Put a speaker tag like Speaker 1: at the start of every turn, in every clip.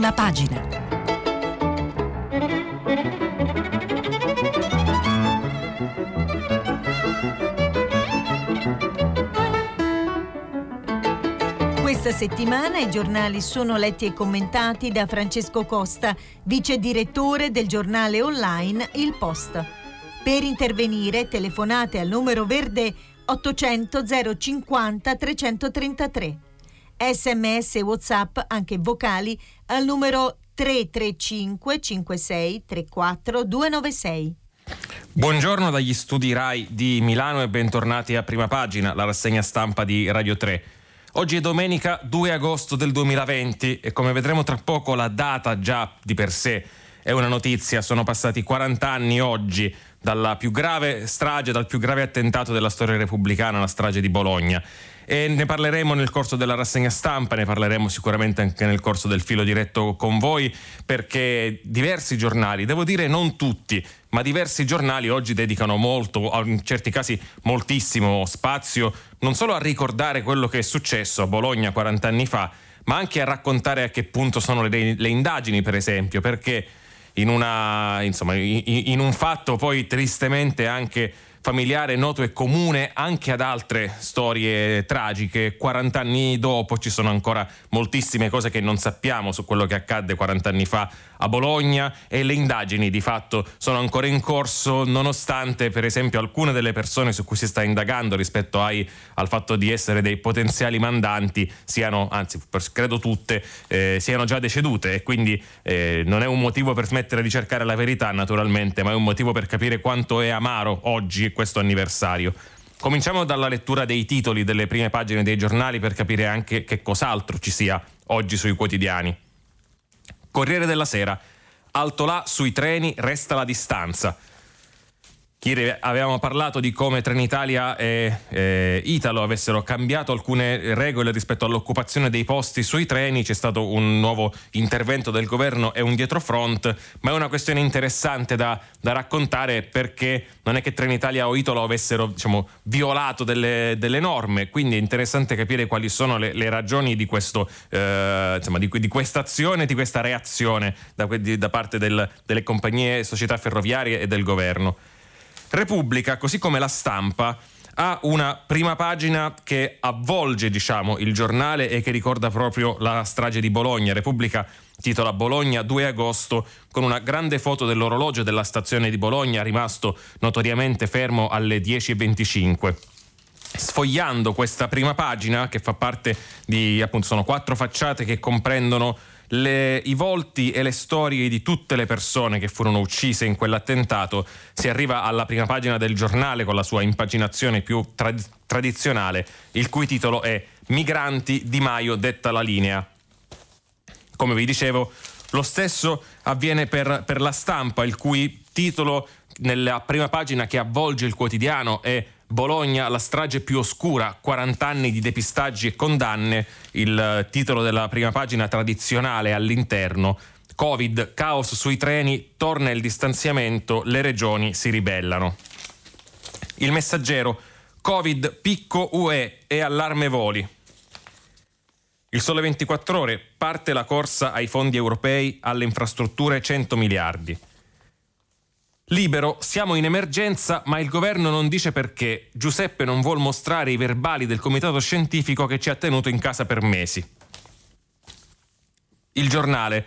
Speaker 1: prima pagina. Questa settimana i giornali sono letti e commentati da Francesco Costa, vice direttore del giornale online Il Post. Per intervenire telefonate al numero verde 800 050 333. Sms e WhatsApp, anche vocali, al numero 335 56 34 296.
Speaker 2: Buongiorno dagli studi RAI di Milano e bentornati a Prima Pagina, la rassegna stampa di Radio 3. Oggi è domenica 2 agosto del 2020 e come vedremo tra poco la data già di per sé è una notizia. Sono passati 40 anni oggi dalla più grave strage, dal più grave attentato della storia repubblicana, la strage di Bologna. E ne parleremo nel corso della rassegna stampa, ne parleremo sicuramente anche nel corso del filo diretto con voi, perché diversi giornali, devo dire non tutti, ma diversi giornali oggi dedicano molto, in certi casi moltissimo spazio, non solo a ricordare quello che è successo a Bologna 40 anni fa, ma anche a raccontare a che punto sono le, le indagini, per esempio, perché in, una, insomma, in, in un fatto poi tristemente anche familiare noto e comune anche ad altre storie tragiche. 40 anni dopo ci sono ancora moltissime cose che non sappiamo su quello che accadde 40 anni fa a Bologna e le indagini di fatto sono ancora in corso nonostante per esempio alcune delle persone su cui si sta indagando rispetto ai, al fatto di essere dei potenziali mandanti siano, anzi credo tutte, eh, siano già decedute e quindi eh, non è un motivo per smettere di cercare la verità naturalmente, ma è un motivo per capire quanto è amaro oggi questo anniversario. Cominciamo dalla lettura dei titoli delle prime pagine dei giornali per capire anche che cos'altro ci sia oggi sui quotidiani. Corriere della Sera. Alto là sui treni resta la distanza. Ieri avevamo parlato di come Trenitalia e eh, Italo avessero cambiato alcune regole rispetto all'occupazione dei posti sui treni, c'è stato un nuovo intervento del governo e un dietrofront, ma è una questione interessante da, da raccontare perché non è che Trenitalia o Italo avessero diciamo, violato delle, delle, norme, quindi è interessante capire quali sono le, le ragioni di, eh, di, questa azione, di questa reazione da, da parte del, delle compagnie, società ferroviarie e del governo. Repubblica, così come la stampa, ha una prima pagina che avvolge diciamo, il giornale e che ricorda proprio la strage di Bologna. Repubblica titola Bologna 2 agosto con una grande foto dell'orologio della stazione di Bologna rimasto notoriamente fermo alle 10.25 sfogliando questa prima pagina che fa parte di appunto sono quattro facciate che comprendono le, i volti e le storie di tutte le persone che furono uccise in quell'attentato, si arriva alla prima pagina del giornale con la sua impaginazione più trad- tradizionale, il cui titolo è Migranti Di Maio detta la linea. Come vi dicevo, lo stesso avviene per, per la stampa, il cui titolo nella prima pagina che avvolge il quotidiano è Bologna, la strage più oscura, 40 anni di depistaggi e condanne, il titolo della prima pagina tradizionale all'interno. Covid, caos sui treni, torna il distanziamento, le regioni si ribellano. Il messaggero, Covid, picco UE e allarme voli. Il sole 24 ore, parte la corsa ai fondi europei, alle infrastrutture 100 miliardi. Libero, siamo in emergenza, ma il governo non dice perché. Giuseppe non vuol mostrare i verbali del comitato scientifico che ci ha tenuto in casa per mesi. Il giornale.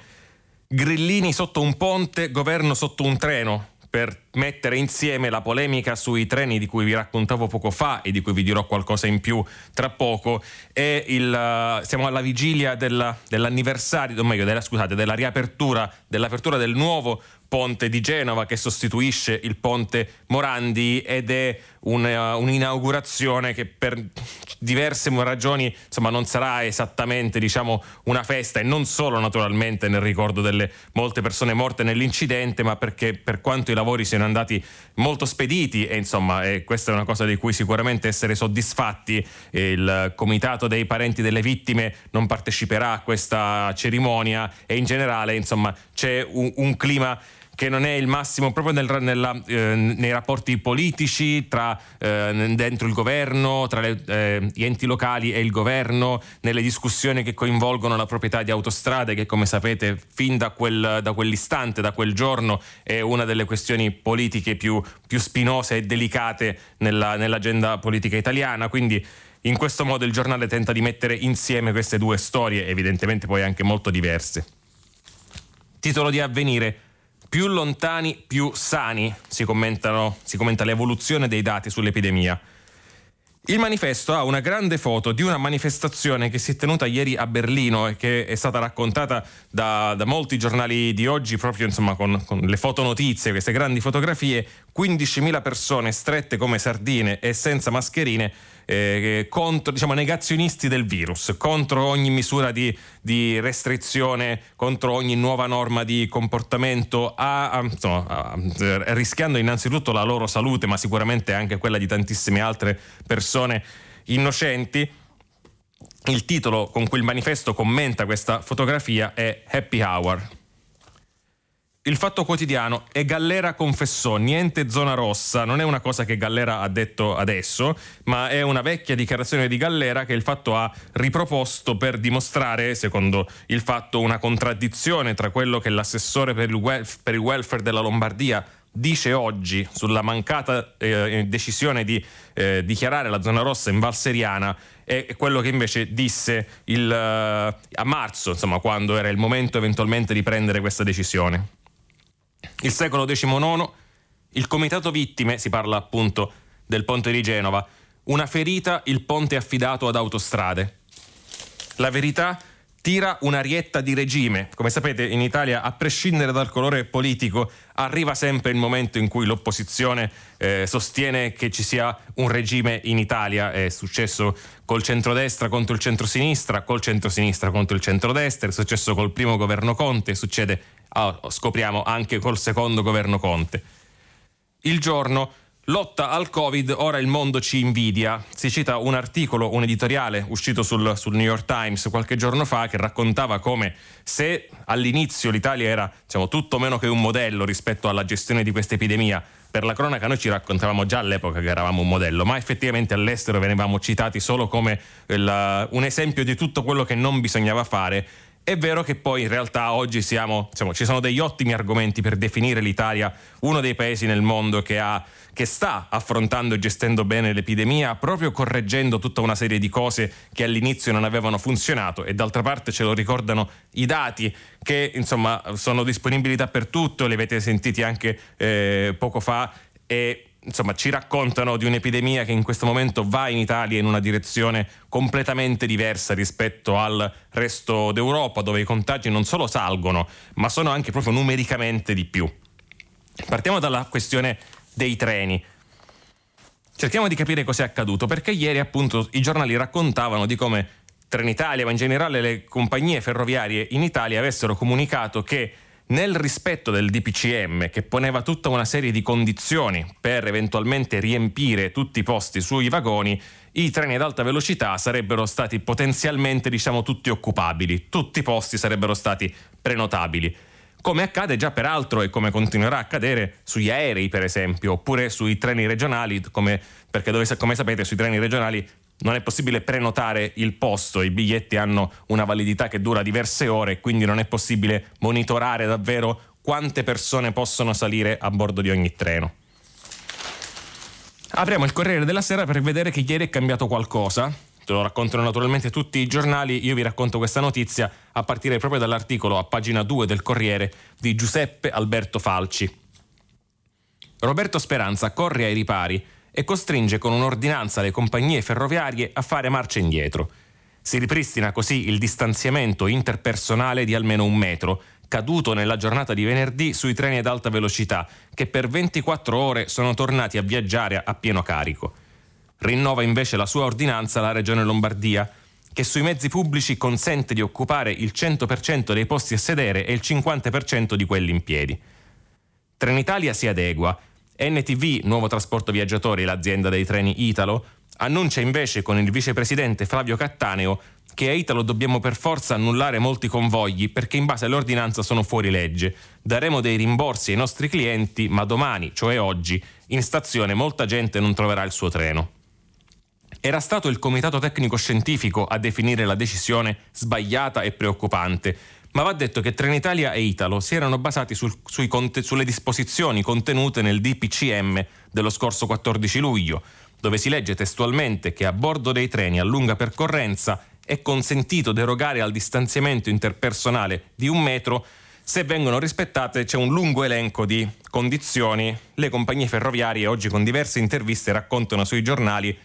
Speaker 2: Grillini sotto un ponte, governo sotto un treno per mettere insieme la polemica sui treni di cui vi raccontavo poco fa e di cui vi dirò qualcosa in più tra poco e il, siamo alla vigilia della, dell'anniversario, o meglio, della, scusate, della riapertura, dell'apertura del nuovo ponte di Genova che sostituisce il ponte Morandi ed è una, un'inaugurazione che per diverse ragioni insomma, non sarà esattamente diciamo, una festa e non solo naturalmente nel ricordo delle molte persone morte nell'incidente ma perché per quanto i lavori siano andati molto spediti e insomma e questa è una cosa di cui sicuramente essere soddisfatti il comitato dei parenti delle vittime non parteciperà a questa cerimonia e in generale insomma c'è un, un clima che non è il massimo proprio nel, nella, eh, nei rapporti politici tra eh, dentro il governo, tra le, eh, gli enti locali e il governo, nelle discussioni che coinvolgono la proprietà di autostrade che come sapete fin da, quel, da quell'istante, da quel giorno è una delle questioni politiche più, più spinose e delicate nella, nell'agenda politica italiana. Quindi in questo modo il giornale tenta di mettere insieme queste due storie, evidentemente poi anche molto diverse. Titolo di avvenire. Più lontani, più sani, si, si commenta l'evoluzione dei dati sull'epidemia. Il manifesto ha una grande foto di una manifestazione che si è tenuta ieri a Berlino e che è stata raccontata da, da molti giornali di oggi proprio insomma, con, con, le fotonotizie, queste grandi fotografie, 15.000 persone strette come sardine e senza mascherine eh, contro, diciamo, negazionisti del virus, contro ogni misura di, di, restrizione, contro ogni nuova norma di comportamento, a, a, insomma, a, rischiando innanzitutto la loro salute, ma sicuramente anche quella di tantissime altre persone innocenti. Il titolo con cui il manifesto commenta questa fotografia è Happy Hour. Il fatto quotidiano è Gallera confessò, niente zona rossa, non è una cosa che Gallera ha detto adesso, ma è una vecchia dichiarazione di Gallera che il fatto ha riproposto per dimostrare, secondo il fatto, una contraddizione tra quello che l'assessore per il, welf- per il welfare della Lombardia dice oggi sulla mancata eh, decisione di eh, dichiarare la zona rossa in Valseriana è quello che invece disse il, uh, a marzo, insomma, quando era il momento eventualmente di prendere questa decisione. Il secolo XIX, il comitato vittime, si parla appunto del ponte di Genova, una ferita, il ponte affidato ad autostrade. La verità tira un'arietta di regime. Come sapete in Italia, a prescindere dal colore politico, arriva sempre il momento in cui l'opposizione eh, sostiene che ci sia un regime in Italia. È successo col centrodestra contro il centrosinistra, col centrosinistra contro il centrodestra, è successo col primo governo Conte, succede, oh, scopriamo, anche col secondo governo Conte. Il giorno Lotta al Covid, ora il mondo ci invidia. Si cita un articolo, un editoriale uscito sul, sul, New York Times qualche giorno fa che raccontava come se all'inizio l'Italia era diciamo, tutto meno che un modello rispetto alla gestione di questa epidemia. Per la cronaca noi ci raccontavamo già all'epoca che eravamo un modello, ma effettivamente all'estero venivamo citati solo come il, un esempio di tutto quello che non bisognava fare è vero che poi in realtà oggi siamo, diciamo, ci sono degli ottimi argomenti per definire l'Italia uno dei paesi nel mondo che, ha, che, sta affrontando e gestendo bene l'epidemia, proprio correggendo tutta una serie di cose che all'inizio non avevano funzionato. E d'altra parte ce lo ricordano i dati che insomma sono disponibili dappertutto, li avete sentiti anche eh, poco fa e insomma, ci raccontano di un'epidemia che in questo momento va in Italia in una direzione completamente diversa rispetto al resto d'Europa, dove i contagi non solo salgono, ma sono anche proprio numericamente di più. Partiamo dalla questione dei treni. Cerchiamo di capire cos'è accaduto, perché ieri appunto i giornali raccontavano di come Trenitalia, ma in generale le compagnie ferroviarie in Italia avessero comunicato che nel rispetto del DPCM che poneva tutta una serie di condizioni per eventualmente riempire tutti i posti sui vagoni, i treni ad alta velocità sarebbero stati potenzialmente diciamo tutti occupabili, tutti i posti sarebbero stati prenotabili. Come accade già peraltro e come continuerà a accadere sugli aerei, per esempio, oppure sui treni regionali, come, perché dove, come sapete sui treni regionali non è possibile prenotare il posto, i biglietti hanno una validità che dura diverse ore, quindi non è possibile monitorare davvero quante persone possono salire a bordo di ogni treno. Apriamo il Corriere della Sera per vedere che ieri è cambiato qualcosa. Te lo raccontano naturalmente tutti i giornali, io vi racconto questa notizia a partire proprio dall'articolo a pagina 2 del Corriere di Giuseppe Alberto Falci. Roberto Speranza corre ai ripari e costringe con un'ordinanza le compagnie ferroviarie a fare marcia indietro. Si ripristina così il distanziamento interpersonale di almeno un metro, caduto nella giornata di venerdì sui treni ad alta velocità, che per 24 ore sono tornati a viaggiare a pieno carico. Rinnova invece la sua ordinanza la Regione Lombardia, che sui mezzi pubblici consente di occupare il 100% dei posti a sedere e il 50% di quelli in piedi. Trenitalia si adegua NTV, Nuovo Trasporto Viaggiatori, l'azienda dei treni Italo, annuncia invece con il vicepresidente Flavio Cattaneo che a Italo dobbiamo per forza annullare molti convogli perché in base all'ordinanza sono fuori legge. Daremo dei rimborsi ai nostri clienti, ma domani, cioè oggi, in stazione molta gente non troverà il suo treno. Era stato il Comitato Tecnico Scientifico a definire la decisione sbagliata e preoccupante, ma va detto che Trenitalia e Italo si erano basati sul, conte, sulle disposizioni contenute nel DPCM dello scorso 14 luglio, dove si legge testualmente che a bordo dei treni a lunga percorrenza è consentito derogare al distanziamento interpersonale di un metro se vengono rispettate c'è un lungo elenco di condizioni. Le compagnie ferroviarie oggi con diverse interviste raccontano sui giornali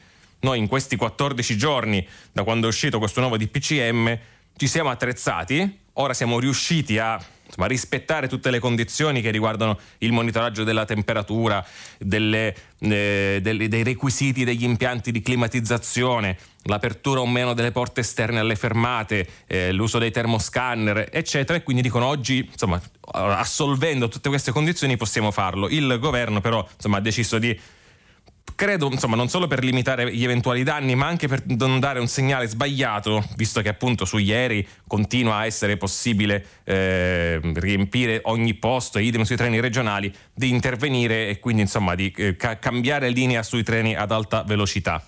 Speaker 2: noi in questi 14 giorni, da quando è uscito questo nuovo DPCM, ci siamo attrezzati, ora siamo riusciti a insomma, rispettare tutte le condizioni che riguardano il monitoraggio della temperatura, delle, eh, delle, dei requisiti degli impianti di climatizzazione, l'apertura o meno delle porte esterne alle fermate, eh, l'uso dei termoscanner, eccetera. E quindi dicono oggi, insomma, assolvendo tutte queste condizioni possiamo farlo. Il governo però insomma, ha deciso di credo, insomma, non solo per limitare gli eventuali danni, ma anche per non dare un segnale sbagliato, visto che appunto su ieri continua a essere possibile eh, riempire ogni posto, idem sui treni regionali, di intervenire e quindi insomma di eh, ca- cambiare linea sui treni ad alta velocità.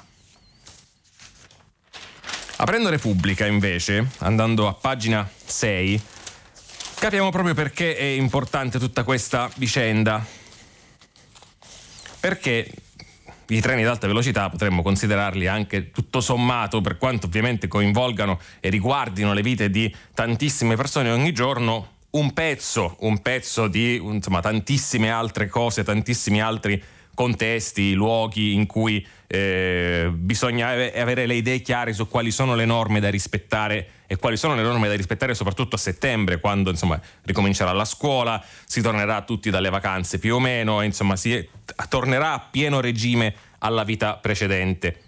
Speaker 2: Aprendo Repubblica invece, andando a pagina 6, capiamo proprio perché è importante tutta questa vicenda. Perché i treni ad alta velocità potremmo considerarli anche tutto sommato, per quanto ovviamente coinvolgano e riguardino le vite di tantissime persone. Ogni giorno, un pezzo, un pezzo di insomma, tantissime altre cose, tantissimi altri contesti, luoghi in cui eh, bisogna avere le idee chiare su quali sono le norme da rispettare e quali sono le norme da rispettare soprattutto a settembre, quando insomma, ricomincerà la scuola, si tornerà tutti dalle vacanze più o meno, insomma si tornerà a pieno regime alla vita precedente.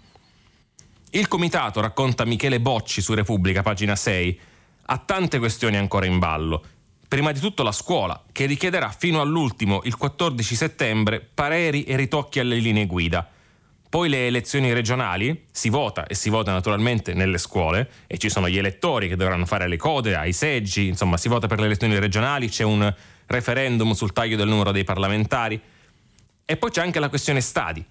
Speaker 2: Il comitato, racconta Michele Bocci su Repubblica, pagina 6, ha tante questioni ancora in ballo. Prima di tutto la scuola, che richiederà fino all'ultimo, il 14 settembre, pareri e ritocchi alle linee guida. Poi le elezioni regionali, si vota e si vota naturalmente nelle scuole e ci sono gli elettori che dovranno fare le code ai seggi, insomma si vota per le elezioni regionali, c'è un referendum sul taglio del numero dei parlamentari e poi c'è anche la questione stadi.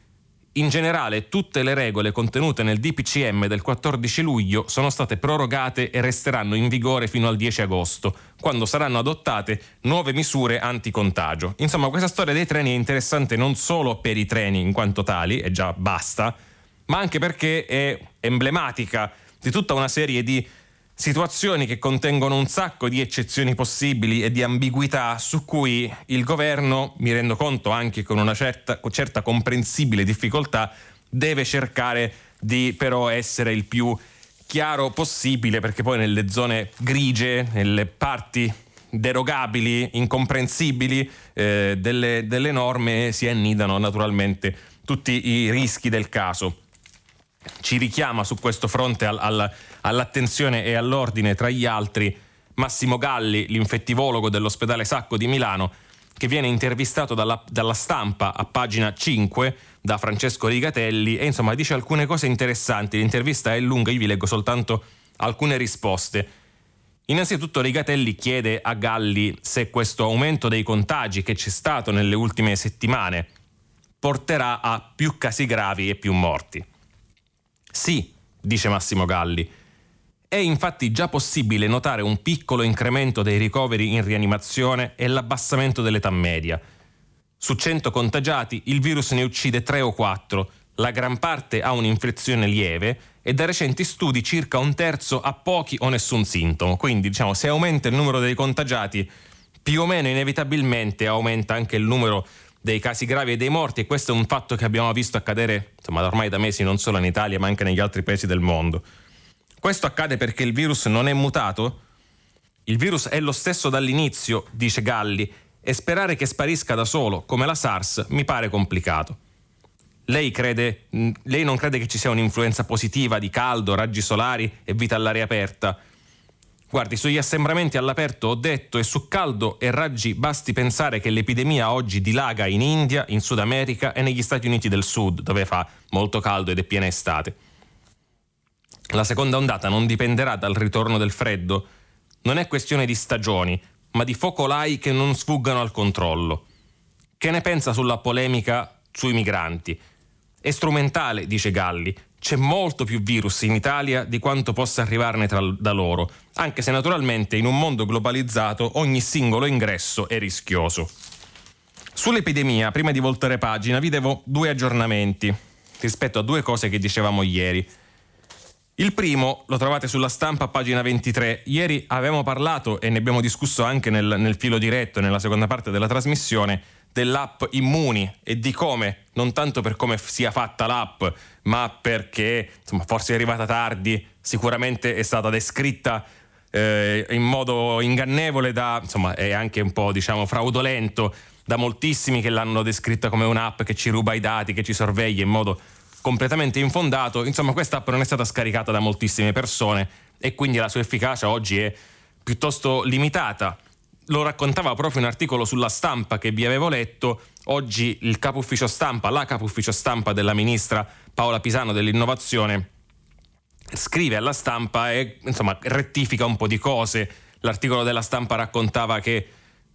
Speaker 2: In generale tutte le regole contenute nel DPCM del 14 luglio sono state prorogate e resteranno in vigore fino al 10 agosto, quando saranno adottate nuove misure anticontagio. Insomma, questa storia dei treni è interessante non solo per i treni in quanto tali, e già basta, ma anche perché è emblematica di tutta una serie di situazioni che contengono un sacco di eccezioni possibili e di ambiguità su cui il governo, mi rendo conto anche con una certa, certa comprensibile difficoltà, deve cercare di però essere il più chiaro possibile perché poi nelle zone grigie, nelle parti derogabili, incomprensibili eh, delle, delle norme si annidano naturalmente tutti i rischi del caso ci richiama su questo fronte al, al, all'attenzione e all'ordine tra gli altri Massimo Galli, l'infettivologo dell'ospedale Sacco di Milano, che viene intervistato dalla, dalla, stampa a pagina 5 da Francesco Rigatelli e insomma dice alcune cose interessanti. L'intervista è lunga, io vi leggo soltanto alcune risposte. Innanzitutto Rigatelli chiede a Galli se questo aumento dei contagi che c'è stato nelle ultime settimane porterà a più casi gravi e più morti. Sì, dice Massimo Galli. È infatti già possibile notare un piccolo incremento dei ricoveri in rianimazione e l'abbassamento dell'età media. Su 100 contagiati il virus ne uccide 3 o 4, la gran parte ha un'infezione lieve e da recenti studi circa un terzo ha pochi o nessun sintomo. Quindi diciamo se aumenta il numero dei contagiati più o meno inevitabilmente aumenta anche il numero dei casi gravi e dei morti e questo è un fatto che abbiamo visto accadere insomma, ormai da mesi non solo in Italia ma anche negli altri paesi del mondo. Questo accade perché il virus non è mutato? Il virus è lo stesso dall'inizio, dice Galli, e sperare che sparisca da solo, come la SARS, mi pare complicato. Lei, crede, lei non crede che ci sia un'influenza positiva di caldo, raggi solari e vita all'aria aperta? Guardi, sugli assembramenti all'aperto ho detto e su caldo e raggi basti pensare che l'epidemia oggi dilaga in India, in Sud America e negli Stati Uniti del Sud, dove fa molto caldo ed è piena estate. la seconda ondata non dipenderà dal ritorno del freddo, non è questione di stagioni, ma di focolai che non sfuggano al controllo. Che ne pensa sulla polemica sui migranti? È strumentale, dice Galli. C'è molto più virus in Italia di quanto possa arrivarne tra, da loro, anche se naturalmente in un mondo globalizzato ogni singolo ingresso è rischioso. Sull'epidemia, prima di voltare pagina, vi devo due aggiornamenti rispetto a due cose che dicevamo ieri. Il primo lo trovate sulla stampa pagina 23. Ieri avevamo parlato e ne abbiamo discusso anche nel, nel filo diretto, nella seconda parte della trasmissione, dell'app Immuni e di come, non tanto per come sia fatta l'app, ma perché insomma, forse è arrivata tardi, sicuramente è stata descritta eh, in modo ingannevole da, insomma, è anche un po' diciamo fraudolento da moltissimi che l'hanno descritta come un'app che ci ruba i dati, che ci sorveglia in modo completamente infondato. Insomma, questa app non è stata scaricata da moltissime persone e quindi la sua efficacia oggi è piuttosto limitata. Lo raccontava proprio un articolo sulla stampa che vi avevo letto. Oggi il capo ufficio stampa, la capo ufficio stampa della ministra Paola Pisano dell'innovazione, scrive alla stampa e insomma rettifica un po' di cose. L'articolo della stampa raccontava che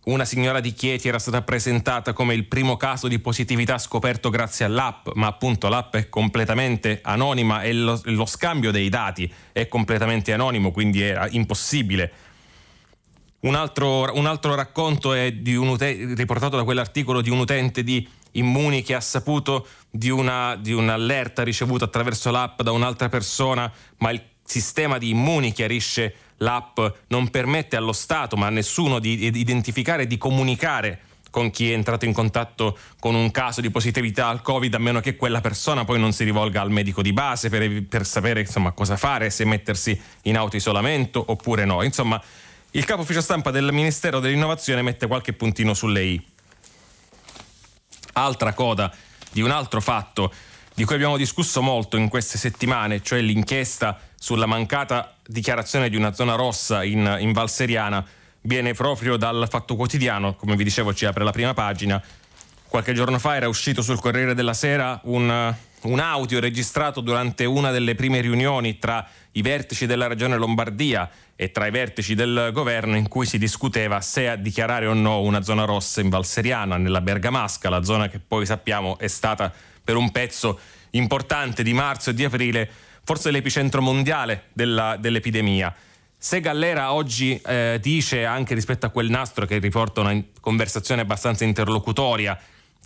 Speaker 2: una signora di Chieti era stata presentata come il primo caso di positività scoperto grazie all'app, ma appunto l'app è completamente anonima e lo, lo scambio dei dati è completamente anonimo, quindi era impossibile. Un altro, un altro racconto è utente, riportato da quell'articolo di un utente di Immuni che ha saputo di, una, di un'allerta ricevuta attraverso l'app da un'altra persona, ma il sistema di Immuni chiarisce l'app non permette allo Stato, ma a nessuno, di, di identificare e di comunicare con chi è entrato in contatto con un caso di positività al Covid, a meno che quella persona poi non si rivolga al medico di base per, per sapere insomma, cosa fare, se mettersi in autoisolamento oppure no. Insomma, il capo ufficio stampa del Ministero dell'Innovazione mette qualche puntino sulle i. Altra coda di un altro fatto di cui abbiamo discusso molto in queste settimane, cioè l'inchiesta sulla mancata dichiarazione di una zona rossa in, in Val Seriana, viene proprio dal Fatto Quotidiano, come vi dicevo ci apre la prima pagina. Qualche giorno fa era uscito sul Corriere della Sera un, un audio registrato durante una delle prime riunioni tra i vertici della Regione Lombardia e tra i vertici del governo in cui si discuteva se a dichiarare o no una zona rossa in Val Seriana, nella Bergamasca, la zona che poi sappiamo è stata per un pezzo importante di marzo e di aprile, forse l'epicentro mondiale della, dell'epidemia. Se Gallera oggi eh, dice, anche rispetto a quel nastro che riporta una conversazione abbastanza interlocutoria,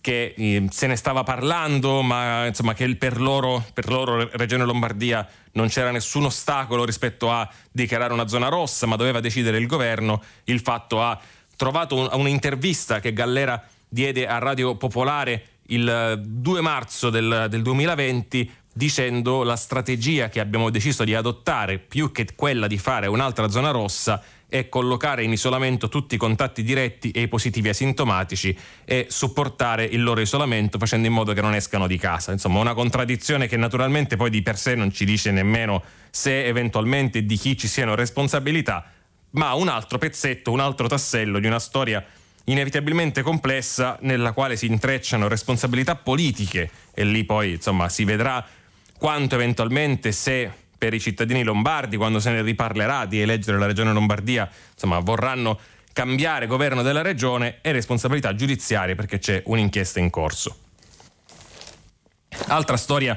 Speaker 2: che eh, se ne stava parlando, ma insomma che per loro, per loro Regione Lombardia non c'era nessun ostacolo rispetto a dichiarare una zona rossa, ma doveva decidere il governo, il fatto ha trovato un, un'intervista che Gallera diede a Radio Popolare il 2 marzo del, del 2020 dicendo la strategia che abbiamo deciso di adottare più che quella di fare un'altra zona rossa è collocare in isolamento tutti i contatti diretti e i positivi asintomatici e supportare il loro isolamento facendo in modo che non escano di casa. Insomma, una contraddizione che naturalmente poi di per sé non ci dice nemmeno se eventualmente di chi ci siano responsabilità, ma un altro pezzetto, un altro tassello di una storia inevitabilmente complessa nella quale si intrecciano responsabilità politiche e lì poi insomma si vedrà quanto eventualmente se per i cittadini lombardi quando se ne riparlerà di eleggere la regione Lombardia insomma vorranno cambiare governo della regione e responsabilità giudiziarie perché c'è un'inchiesta in corso. Altra storia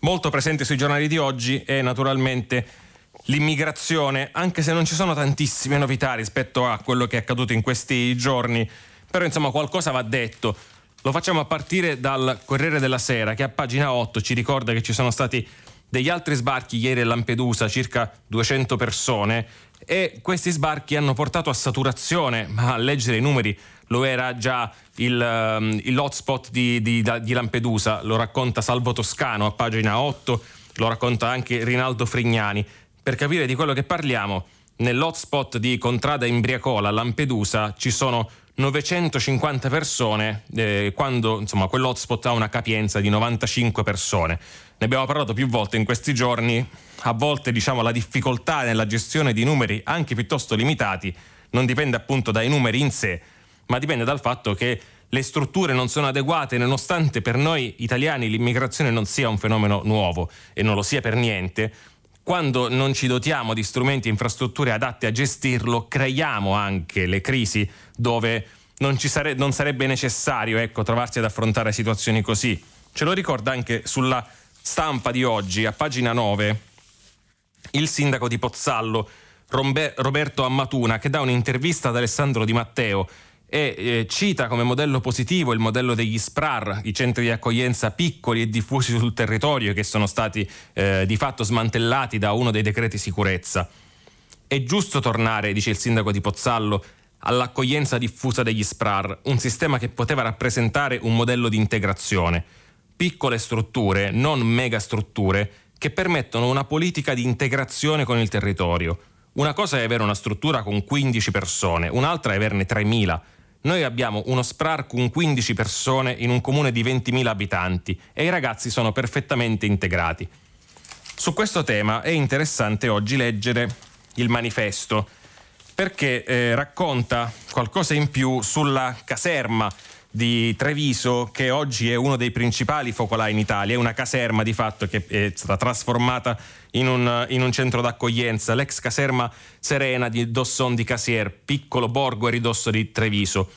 Speaker 2: molto presente sui giornali di oggi è naturalmente l'immigrazione, anche se non ci sono tantissime novità rispetto a quello che è accaduto in questi giorni, però insomma qualcosa va detto. Lo facciamo a partire dal Corriere della Sera che a pagina 8 ci ricorda che ci sono stati degli altri sbarchi ieri a Lampedusa, circa 200 persone, e questi sbarchi hanno portato a saturazione, ma a leggere i numeri lo era già il, um, il di, di, di Lampedusa, lo racconta Salvo Toscano a pagina 8, lo racconta anche Rinaldo Frignani. Per capire di quello che parliamo, nell'hotspot di Contrada Imbriacola, Lampedusa, ci sono 950 persone, eh, quando insomma, quell'hotspot ha una capienza di 95 persone. Ne abbiamo parlato più volte in questi giorni, a volte diciamo, la difficoltà nella gestione di numeri anche piuttosto limitati non dipende appunto dai numeri in sé, ma dipende dal fatto che le strutture non sono adeguate, nonostante per noi italiani l'immigrazione non sia un fenomeno nuovo e non lo sia per niente, quando non ci dotiamo di strumenti e infrastrutture adatte a gestirlo, creiamo anche le crisi dove non, sare- non sarebbe necessario ecco, trovarsi ad affrontare situazioni così. Ce lo ricorda anche sulla stampa di oggi, a pagina 9, il sindaco di Pozzallo, Roberto Ammatuna, che dà un'intervista ad Alessandro Di Matteo e eh, cita come modello positivo il modello degli SPRAR, i centri di accoglienza piccoli e diffusi sul territorio che sono stati eh, di fatto smantellati da uno dei decreti sicurezza. È giusto tornare, dice il sindaco di Pozzallo, all'accoglienza diffusa degli SPRAR, un sistema che poteva rappresentare un modello di integrazione. Piccole strutture, non megastrutture, che permettono una politica di integrazione con il territorio. Una cosa è avere una struttura con 15 persone, un'altra è averne 3.000 noi abbiamo uno SPRAR con 15 persone in un comune di 20.000 abitanti e i ragazzi sono perfettamente integrati. Su questo tema è interessante oggi leggere il manifesto perché eh, racconta qualcosa in più sulla caserma di Treviso che oggi è uno dei principali focolai in Italia, è una caserma di fatto che è stata trasformata in un, in un centro d'accoglienza, l'ex caserma Serena di Dosson di Casier, piccolo borgo a ridosso di Treviso.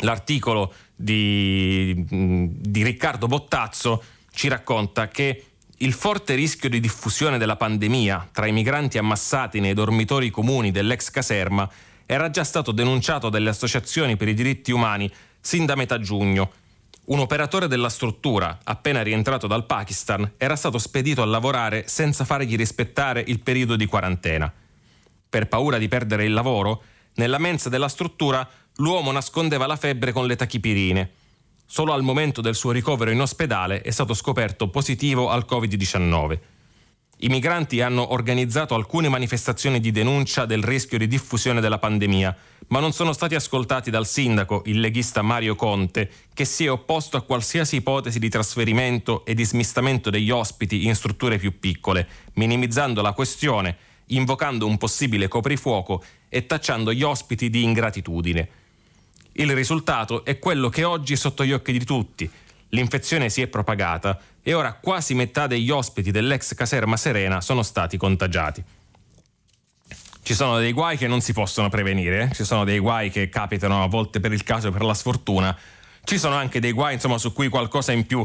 Speaker 2: L'articolo di, di Riccardo Bottazzo ci racconta che il forte rischio di diffusione della pandemia tra i migranti ammassati nei dormitori comuni dell'ex caserma era già stato denunciato dalle associazioni per i diritti umani sin da metà giugno. Un operatore della struttura, appena rientrato dal Pakistan, era stato spedito a lavorare senza fargli rispettare il periodo di quarantena. Per paura di perdere il lavoro, nella mensa della struttura l'uomo nascondeva la febbre con le tachipirine. Solo al momento del suo ricovero in ospedale è stato scoperto positivo al Covid-19. I migranti hanno organizzato alcune manifestazioni di denuncia del rischio di diffusione della pandemia, ma non sono stati ascoltati dal sindaco, il leghista Mario Conte, che si è opposto a qualsiasi ipotesi di trasferimento e di smistamento degli ospiti in strutture più piccole, minimizzando la questione, invocando un possibile coprifuoco e tacciando gli ospiti di ingratitudine. Il risultato è quello che oggi è sotto gli occhi di tutti. L'infezione si è propagata e ora quasi metà degli ospiti dell'ex caserma Serena sono stati contagiati. Ci sono dei guai che non si possono prevenire, eh? ci sono dei guai che capitano a volte per il caso e per la sfortuna, ci sono anche dei guai insomma, su cui qualcosa in più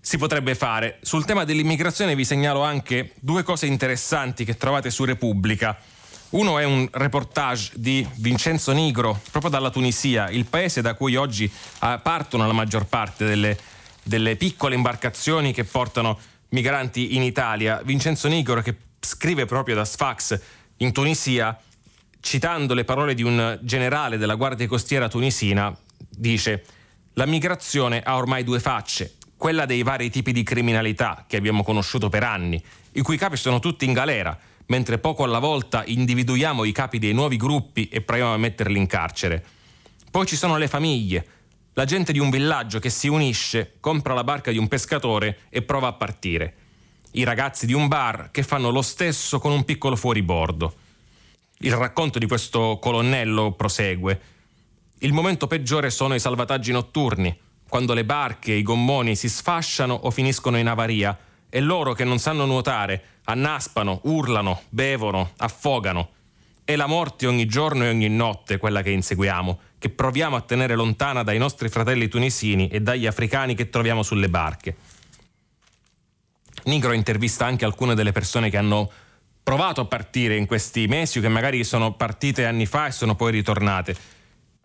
Speaker 2: si potrebbe fare. Sul tema dell'immigrazione vi segnalo anche due cose interessanti che trovate su Repubblica. Uno è un reportage di Vincenzo Nigro, proprio dalla Tunisia, il paese da cui oggi ah, partono la maggior parte delle delle piccole imbarcazioni che portano migranti in Italia. Vincenzo Nigro che scrive proprio da Sfax in Tunisia, citando le parole di un generale della Guardia Costiera tunisina, dice la migrazione ha ormai due facce, quella dei vari tipi di criminalità che abbiamo conosciuto per anni, i cui capi sono tutti in galera, mentre poco alla volta individuiamo i capi dei nuovi gruppi e proviamo a metterli in carcere. Poi ci sono le famiglie, la gente di un villaggio che si unisce, compra la barca di un pescatore e prova a partire. I ragazzi di un bar che fanno lo stesso con un piccolo fuoribordo. Il racconto di questo colonnello prosegue. Il momento peggiore sono i salvataggi notturni, quando le barche e i gommoni si sfasciano o finiscono in avaria e loro che non sanno nuotare annaspano, urlano, bevono, affogano. È la morte ogni giorno e ogni notte quella che inseguiamo che proviamo a tenere lontana dai nostri fratelli tunisini e dagli africani che troviamo sulle barche. Nigro intervista anche alcune delle persone che hanno provato a partire in questi mesi che magari sono partite anni fa e sono poi ritornate.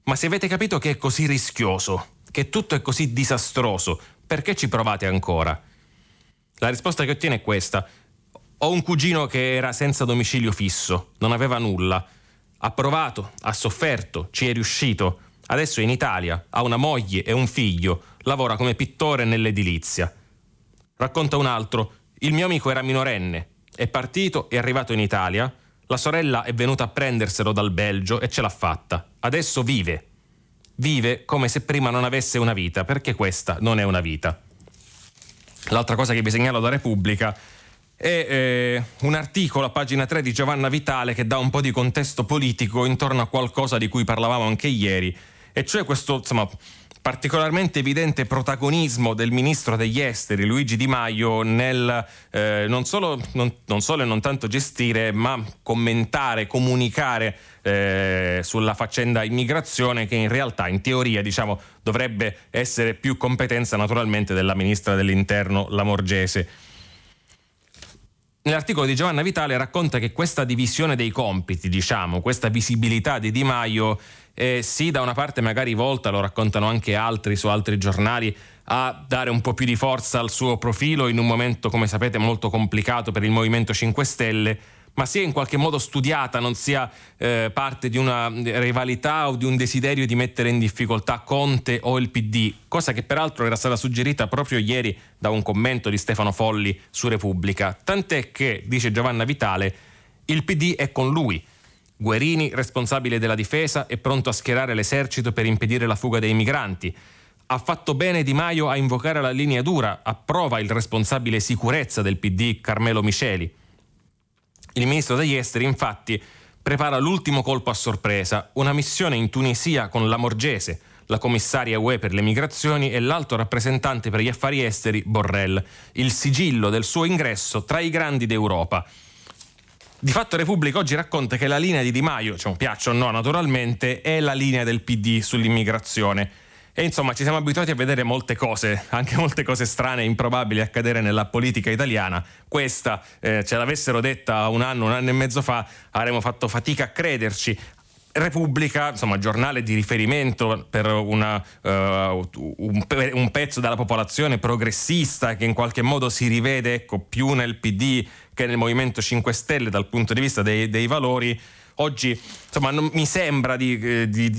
Speaker 2: Ma se avete capito che è così rischioso, che tutto è così disastroso, perché ci provate ancora? La risposta che ottiene è questa. Ho un cugino che era senza domicilio fisso, non aveva nulla ha provato, ha sofferto, ci è riuscito. Adesso è in Italia, ha una moglie e un figlio, lavora come pittore nell'edilizia. Racconta un altro, il mio amico era minorenne, è partito, è arrivato in Italia, la sorella è venuta a prenderselo dal Belgio e ce l'ha fatta. Adesso vive. Vive come se prima non avesse una vita, perché questa non è una vita. L'altra cosa che vi segnalo da Repubblica è eh, un articolo a pagina 3 di Giovanna Vitale che dà un po' di contesto politico intorno a qualcosa di cui parlavamo anche ieri, e cioè questo insomma, particolarmente evidente protagonismo del ministro degli esteri Luigi Di Maio nel eh, non, solo, non, non, solo, e non tanto gestire, ma commentare, comunicare eh, sulla faccenda immigrazione che in realtà, in teoria, diciamo, dovrebbe essere più competenza naturalmente della ministra dell'interno Lamorgese. Nell'articolo di Giovanna Vitale racconta che questa divisione dei compiti, diciamo, questa visibilità di Di Maio, eh, sì, da una parte magari volta, lo raccontano anche altri su altri giornali, a dare un po' più di forza al suo profilo in un momento, come sapete, molto complicato per il Movimento 5 Stelle, ma sia in qualche modo studiata, non sia eh, parte di una rivalità o di un desiderio di mettere in difficoltà Conte o il PD, cosa che peraltro era stata suggerita proprio ieri da un commento di Stefano Folli su Repubblica. Tant'è che, dice Giovanna Vitale, il PD è con lui. Guerini, responsabile della difesa, è pronto a schierare l'esercito per impedire la fuga dei migranti. Ha fatto bene Di Maio a invocare la linea dura, approva il responsabile sicurezza del PD Carmelo Miceli. Il ministro degli esteri infatti prepara l'ultimo colpo a sorpresa, una missione in Tunisia con la Morgese, la commissaria UE per le migrazioni e l'alto rappresentante per gli affari esteri Borrell, il sigillo del suo ingresso tra i grandi d'Europa. Di fatto Repubblica oggi racconta che la linea di Di Maio, cioè piaccia o no naturalmente, è la linea del PD sull'immigrazione e insomma ci siamo abituati a vedere molte cose, anche molte cose strane e improbabili accadere nella politica italiana. Questa, eh, ce l'avessero detta un anno, un anno e mezzo fa, avremmo fatto fatica a crederci. Repubblica, insomma, giornale di riferimento per una, uh, un, un, pezzo della popolazione progressista che in qualche modo si rivede ecco, più nel PD che nel Movimento 5 Stelle dal punto di vista dei, dei valori. Oggi insomma, non, mi sembra di, eh, di,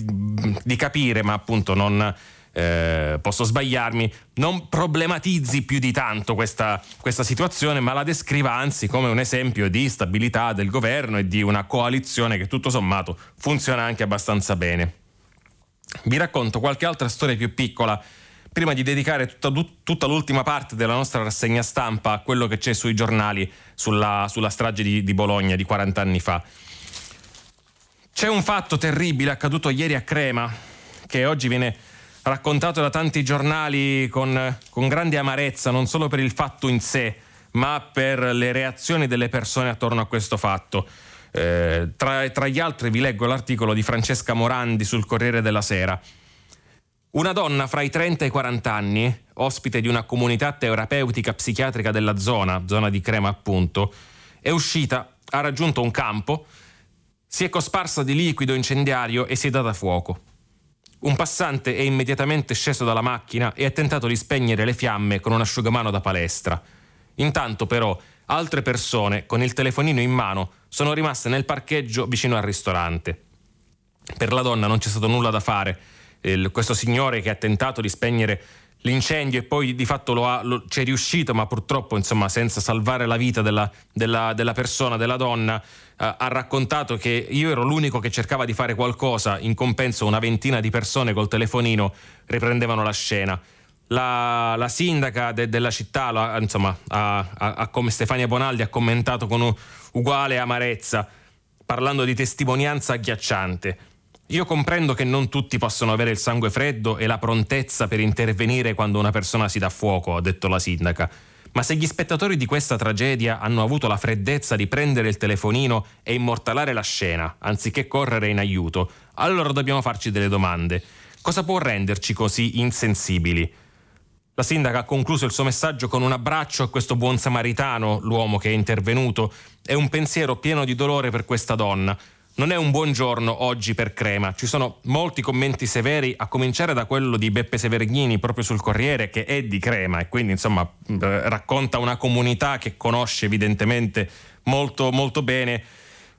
Speaker 2: di, capire, ma appunto non eh, posso sbagliarmi, non problematizzi più di tanto questa, questa situazione, ma la descriva anzi come un esempio di stabilità del governo e di una coalizione che tutto sommato funziona anche abbastanza bene. Vi racconto qualche altra storia più piccola prima di dedicare tutta, tutta, l'ultima parte della nostra rassegna stampa a quello che c'è sui giornali sulla, sulla strage di, di Bologna di 40 anni fa. C'è un fatto terribile accaduto ieri a Crema, che oggi viene raccontato da tanti giornali con, con grande amarezza, non solo per il fatto in sé, ma per le reazioni delle persone attorno a questo fatto. Eh, tra, tra, gli altri vi leggo l'articolo di Francesca Morandi sul Corriere della Sera. Una donna fra i 30 e i 40 anni, ospite di una comunità terapeutica psichiatrica della zona, zona di Crema appunto, è uscita, ha raggiunto un campo, si è cosparsa di liquido incendiario e si è data fuoco. Un passante è immediatamente sceso dalla macchina e ha tentato di spegnere le fiamme con un asciugamano da palestra. Intanto però altre persone con il telefonino in mano sono rimaste nel parcheggio vicino al ristorante. Per la donna non c'è stato nulla da fare. Questo signore che ha tentato di spegnere l'incendio e poi di fatto lo ha, lo, c'è riuscito, ma purtroppo insomma, senza salvare la vita della, della, della persona, della donna, eh, ha raccontato che io ero l'unico che cercava di fare qualcosa, in compenso una ventina di persone col telefonino riprendevano la scena. La, la sindaca de, della città, la, insomma, ha, ha, ha, come Stefania Bonaldi ha commentato con uguale amarezza, parlando di testimonianza agghiacciante. Io comprendo che non tutti possono avere il sangue freddo e la prontezza per intervenire quando una persona si dà fuoco, ha detto la sindaca. Ma se gli spettatori di questa tragedia hanno avuto la freddezza di prendere il telefonino e immortalare la scena, anziché correre in aiuto, allora dobbiamo farci delle domande. Cosa può renderci così insensibili? La sindaca ha concluso il suo messaggio con un abbraccio a questo buon samaritano, l'uomo che è intervenuto, e un pensiero pieno di dolore per questa donna, non è un buon giorno oggi per Crema. Ci sono molti commenti severi, a cominciare da quello di Beppe Severgnini proprio sul Corriere, che è di Crema e quindi insomma racconta una comunità che conosce evidentemente molto, molto bene,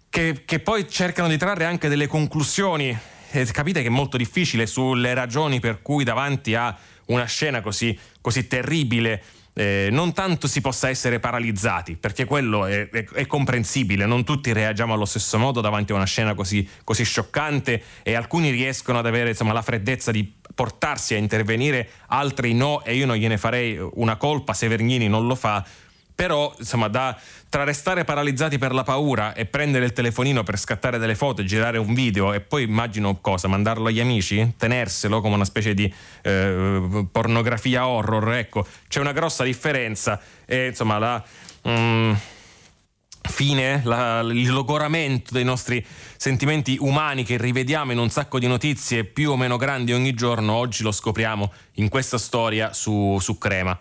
Speaker 2: che, che poi cercano di trarre anche delle conclusioni. E capite che è molto difficile sulle ragioni per cui davanti a una scena così, così terribile eh, non tanto si possa essere paralizzati, perché quello è, è, è, comprensibile, non tutti reagiamo allo stesso modo davanti a una scena così, così scioccante e alcuni riescono ad avere insomma, la freddezza di portarsi a intervenire, altri no e io non gliene farei una colpa, Severgnini non lo fa, però insomma da, tra restare paralizzati per la paura e prendere il telefonino per scattare delle foto e girare un video e poi immagino cosa? Mandarlo agli amici? Tenerselo come una specie di eh, pornografia horror ecco. C'è una grossa differenza e insomma la mm, fine la, il logoramento dei nostri sentimenti umani che rivediamo in un sacco di notizie più o meno grandi ogni giorno oggi lo scopriamo in questa storia su, su Crema.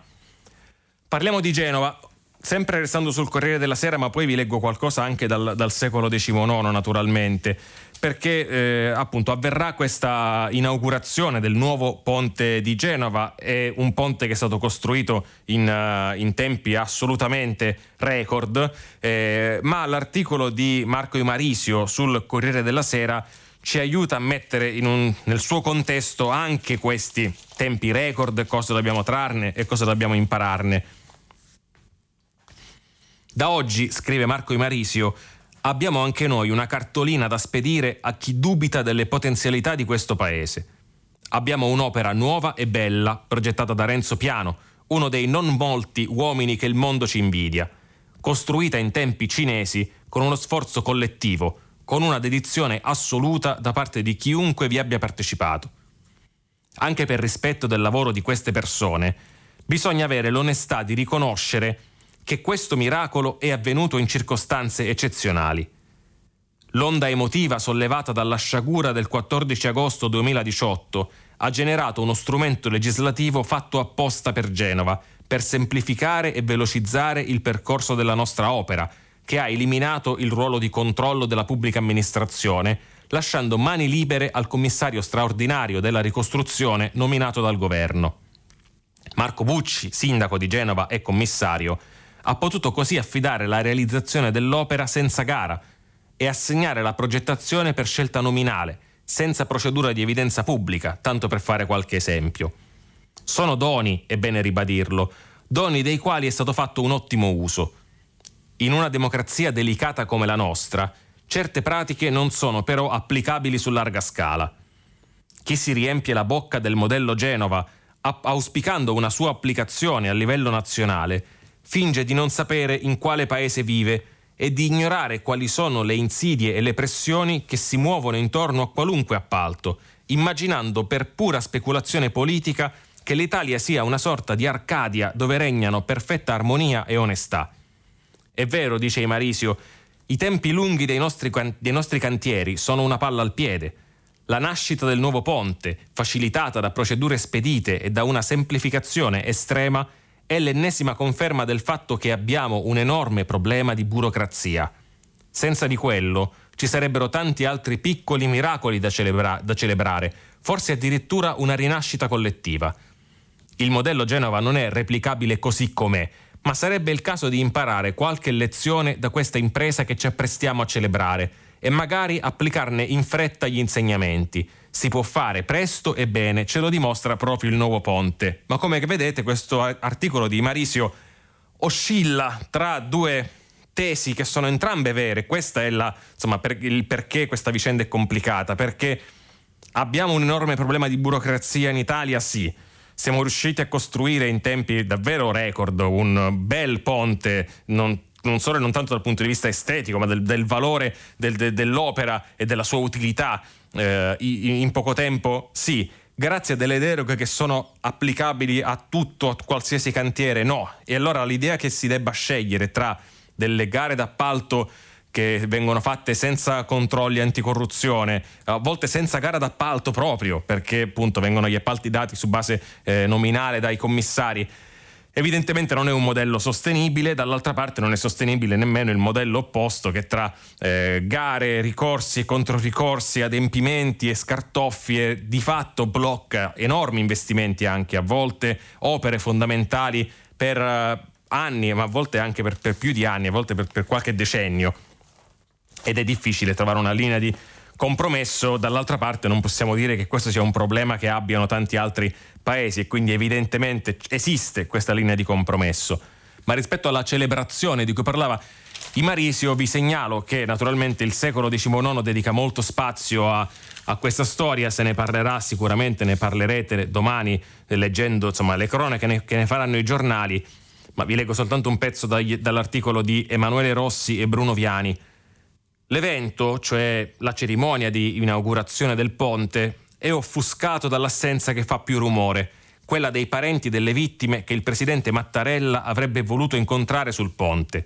Speaker 2: Parliamo di Genova Sempre restando sul Corriere della Sera, ma poi vi leggo qualcosa anche dal, dal secolo XIX, naturalmente, perché eh, appunto avverrà questa inaugurazione del nuovo ponte di Genova, è un ponte che è stato costruito in, uh, in tempi assolutamente record, eh, ma l'articolo di Marco Imarisio sul Corriere della Sera ci aiuta a mettere un, nel suo contesto anche questi tempi record, cosa dobbiamo trarne e cosa dobbiamo impararne. Da oggi, scrive Marco Imarisio, abbiamo anche noi una cartolina da spedire a chi dubita delle potenzialità di questo paese. Abbiamo un'opera nuova e bella, progettata da Renzo Piano, uno dei non molti uomini che il mondo ci invidia, costruita in tempi cinesi con uno sforzo collettivo, con una dedizione assoluta da parte di chiunque vi abbia partecipato. Anche per rispetto del lavoro di queste persone, bisogna avere l'onestà di riconoscere che questo miracolo è avvenuto in circostanze eccezionali. L'onda emotiva sollevata dalla sciagura del 14 agosto 2018 ha generato uno strumento legislativo fatto apposta per Genova, per semplificare e velocizzare il percorso della nostra opera, che ha eliminato il ruolo di controllo della pubblica amministrazione, lasciando mani libere al commissario straordinario della ricostruzione nominato dal governo. Marco Bucci, sindaco di Genova e commissario, ha potuto così affidare la realizzazione dell'opera senza gara e assegnare la progettazione per scelta nominale, senza procedura di evidenza pubblica, tanto per fare qualche esempio. Sono doni, è bene ribadirlo, doni dei quali è stato fatto un ottimo uso. In una democrazia delicata come la nostra, certe pratiche non sono però applicabili su larga scala. Chi si riempie la bocca del modello Genova, auspicando una sua applicazione a livello nazionale, finge di non sapere in quale paese vive e di ignorare quali sono le insidie e le pressioni che si muovono intorno a qualunque appalto, immaginando per pura speculazione politica che l'Italia sia una sorta di Arcadia dove regnano perfetta armonia e onestà. È vero, dice Marisio, i tempi lunghi dei nostri, dei nostri cantieri sono una palla al piede. La nascita del nuovo ponte, facilitata da procedure spedite e da una semplificazione estrema, è l'ennesima conferma del fatto che abbiamo un enorme problema di burocrazia. Senza di quello ci sarebbero tanti altri piccoli miracoli da, celebra- da celebrare, forse addirittura una rinascita collettiva. Il modello Genova non è replicabile così com'è, ma sarebbe il caso di imparare qualche lezione da questa impresa che ci apprestiamo a celebrare e magari applicarne in fretta gli insegnamenti, si può fare presto e bene, ce lo dimostra proprio il nuovo ponte. Ma come vedete questo articolo di Marisio oscilla tra due tesi che sono entrambe vere. Questa è la, insomma, per, il perché questa vicenda è complicata, perché abbiamo un enorme problema di burocrazia in Italia, sì. Siamo riusciti a costruire in tempi davvero record un bel ponte, non non solo e non tanto dal punto di vista estetico, ma del, del valore del, de, dell'opera e della sua utilità eh, in poco tempo? Sì. Grazie a delle deroghe che sono applicabili a tutto, a qualsiasi cantiere? No. E allora l'idea che si debba scegliere tra delle gare d'appalto che vengono fatte senza controlli anticorruzione, a volte senza gara d'appalto proprio, perché appunto vengono gli appalti dati su base eh, nominale dai commissari Evidentemente non è un modello sostenibile, dall'altra parte non è sostenibile nemmeno il modello opposto che tra eh, gare, ricorsi e controricorsi, adempimenti e scartoffie di fatto blocca enormi investimenti anche, a volte opere fondamentali per uh, anni, ma a volte anche per, per, più di anni, a volte per, per qualche decennio. Ed è difficile trovare una linea di compromesso, dall'altra parte non possiamo dire che questo sia un problema che abbiano tanti altri paesi e quindi evidentemente esiste questa linea di compromesso. Ma rispetto alla celebrazione di cui parlava Imarisio vi segnalo che naturalmente il secolo XIX dedica molto spazio a, a, questa storia, se ne parlerà sicuramente, ne parlerete domani leggendo insomma, le cronache che ne, che ne faranno i giornali ma vi leggo soltanto un pezzo dagli, dall'articolo di Emanuele Rossi e Bruno Viani. L'evento, cioè la cerimonia di inaugurazione del ponte, è offuscato dall'assenza che fa più rumore, quella dei parenti delle vittime che il presidente Mattarella avrebbe voluto incontrare sul ponte.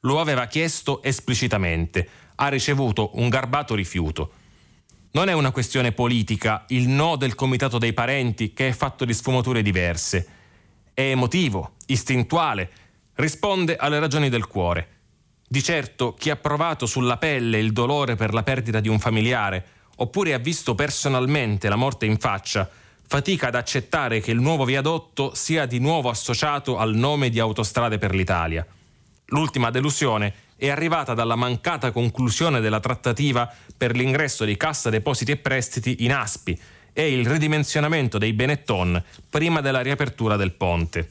Speaker 2: Lo aveva chiesto esplicitamente, ha ricevuto un garbato rifiuto. Non è una questione politica il no del comitato dei parenti che è fatto di sfumature diverse. È emotivo, istintuale, risponde alle ragioni del cuore. Di certo chi ha provato sulla pelle il dolore per la perdita di un familiare, oppure ha visto personalmente la morte in faccia, fatica ad accettare che il nuovo viadotto sia di nuovo associato al nome di Autostrade per l'Italia. L'ultima delusione è arrivata dalla mancata conclusione della trattativa per l'ingresso di Cassa Depositi e Prestiti in Aspi e il ridimensionamento dei Benetton prima della riapertura del ponte.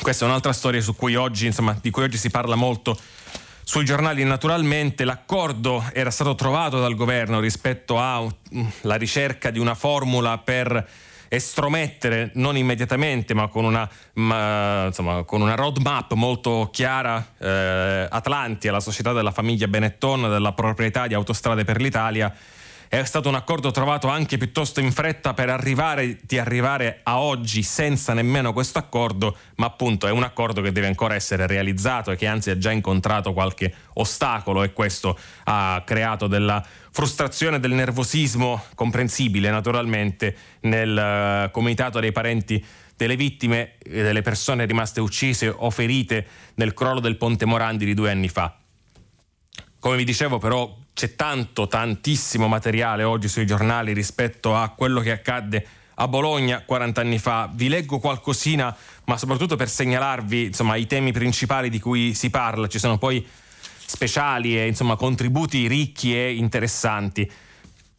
Speaker 2: Questa è un'altra storia cui oggi, insomma, di cui oggi si parla molto sui giornali naturalmente l'accordo era stato trovato dal governo rispetto alla mm, ricerca di una formula per estromettere non immediatamente ma con una, ma, insomma, con una roadmap molto chiara eh, Atlanti, la società della famiglia Benetton della proprietà di Autostrade per l'Italia è stato un accordo trovato anche piuttosto in fretta per arrivare, di arrivare a oggi senza nemmeno questo accordo, ma appunto è un accordo che deve ancora essere realizzato e che anzi ha già incontrato qualche ostacolo e questo ha creato della frustrazione, del nervosismo comprensibile naturalmente nel uh, comitato dei parenti delle vittime e delle persone rimaste uccise o ferite nel crollo del ponte Morandi di due anni fa. Come vi dicevo però c'è tanto, tantissimo materiale oggi sui giornali rispetto a quello che accadde a Bologna 40 anni fa. Vi leggo qualcosina, ma soprattutto per segnalarvi insomma, i temi principali di cui si parla. Ci sono poi speciali e insomma, contributi ricchi e interessanti.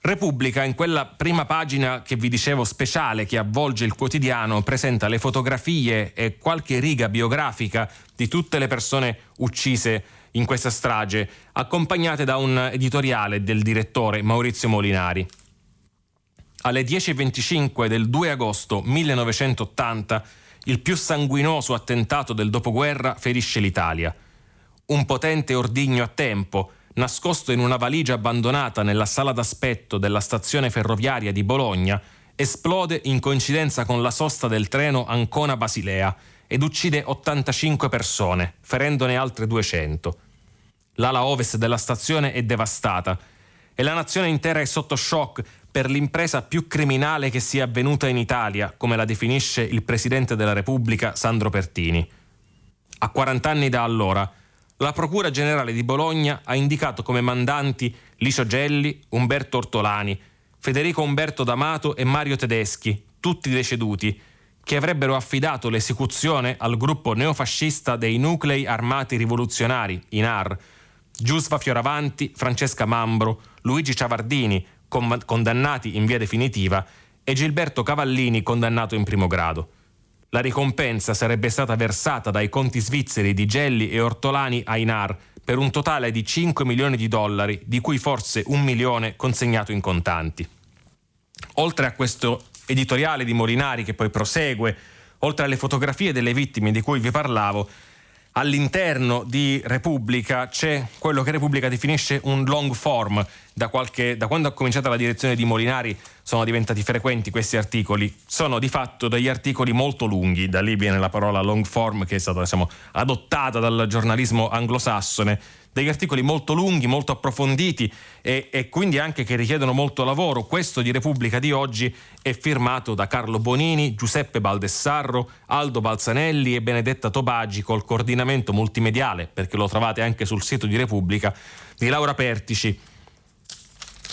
Speaker 2: Repubblica, in quella prima pagina che vi dicevo speciale che avvolge il quotidiano, presenta le fotografie e qualche riga biografica di tutte le persone uccise in questa strage, accompagnate da un editoriale del direttore Maurizio Molinari. Alle 10.25 del 2 agosto 1980 il più sanguinoso attentato del dopoguerra ferisce l'Italia. Un potente ordigno a tempo, nascosto in una valigia abbandonata nella sala d'aspetto della stazione ferroviaria di Bologna, esplode in coincidenza con la sosta del treno Ancona-Basilea ed uccide 85 persone, ferendone altre 200. L'ala ovest della stazione è devastata e la nazione intera è sotto shock per l'impresa più criminale che sia avvenuta in Italia, come la definisce il Presidente della Repubblica Sandro Pertini. A 40 anni da allora, la Procura Generale di Bologna ha indicato come mandanti Licio Gelli, Umberto Ortolani, Federico Umberto D'Amato e Mario Tedeschi, tutti deceduti, che avrebbero affidato l'esecuzione al gruppo neofascista dei Nuclei Armati Rivoluzionari, INAR, Giusva Fioravanti, Francesca Mambro, Luigi Ciavardini, condannati in via definitiva, e Gilberto Cavallini, condannato in primo grado. La ricompensa sarebbe stata versata dai conti svizzeri di Gelli e Ortolani a Inar per un totale di 5 milioni di dollari, di cui forse un milione consegnato in contanti. Oltre a questo editoriale di Molinari che poi prosegue, oltre alle fotografie delle vittime di cui vi parlavo, all'interno di Repubblica c'è quello che Repubblica definisce un long form. Da, qualche, da, quando ha cominciato la direzione di Molinari sono diventati frequenti questi articoli. Sono di fatto degli articoli molto lunghi, da lì viene la parola long form che è stata diciamo, adottata dal giornalismo anglosassone degli articoli molto lunghi, molto approfonditi e, e, quindi anche che richiedono molto lavoro. Questo di Repubblica di oggi è firmato da Carlo Bonini, Giuseppe Baldessarro, Aldo Balzanelli e Benedetta Tobagi col coordinamento multimediale, perché lo trovate anche sul sito di Repubblica, di Laura Pertici.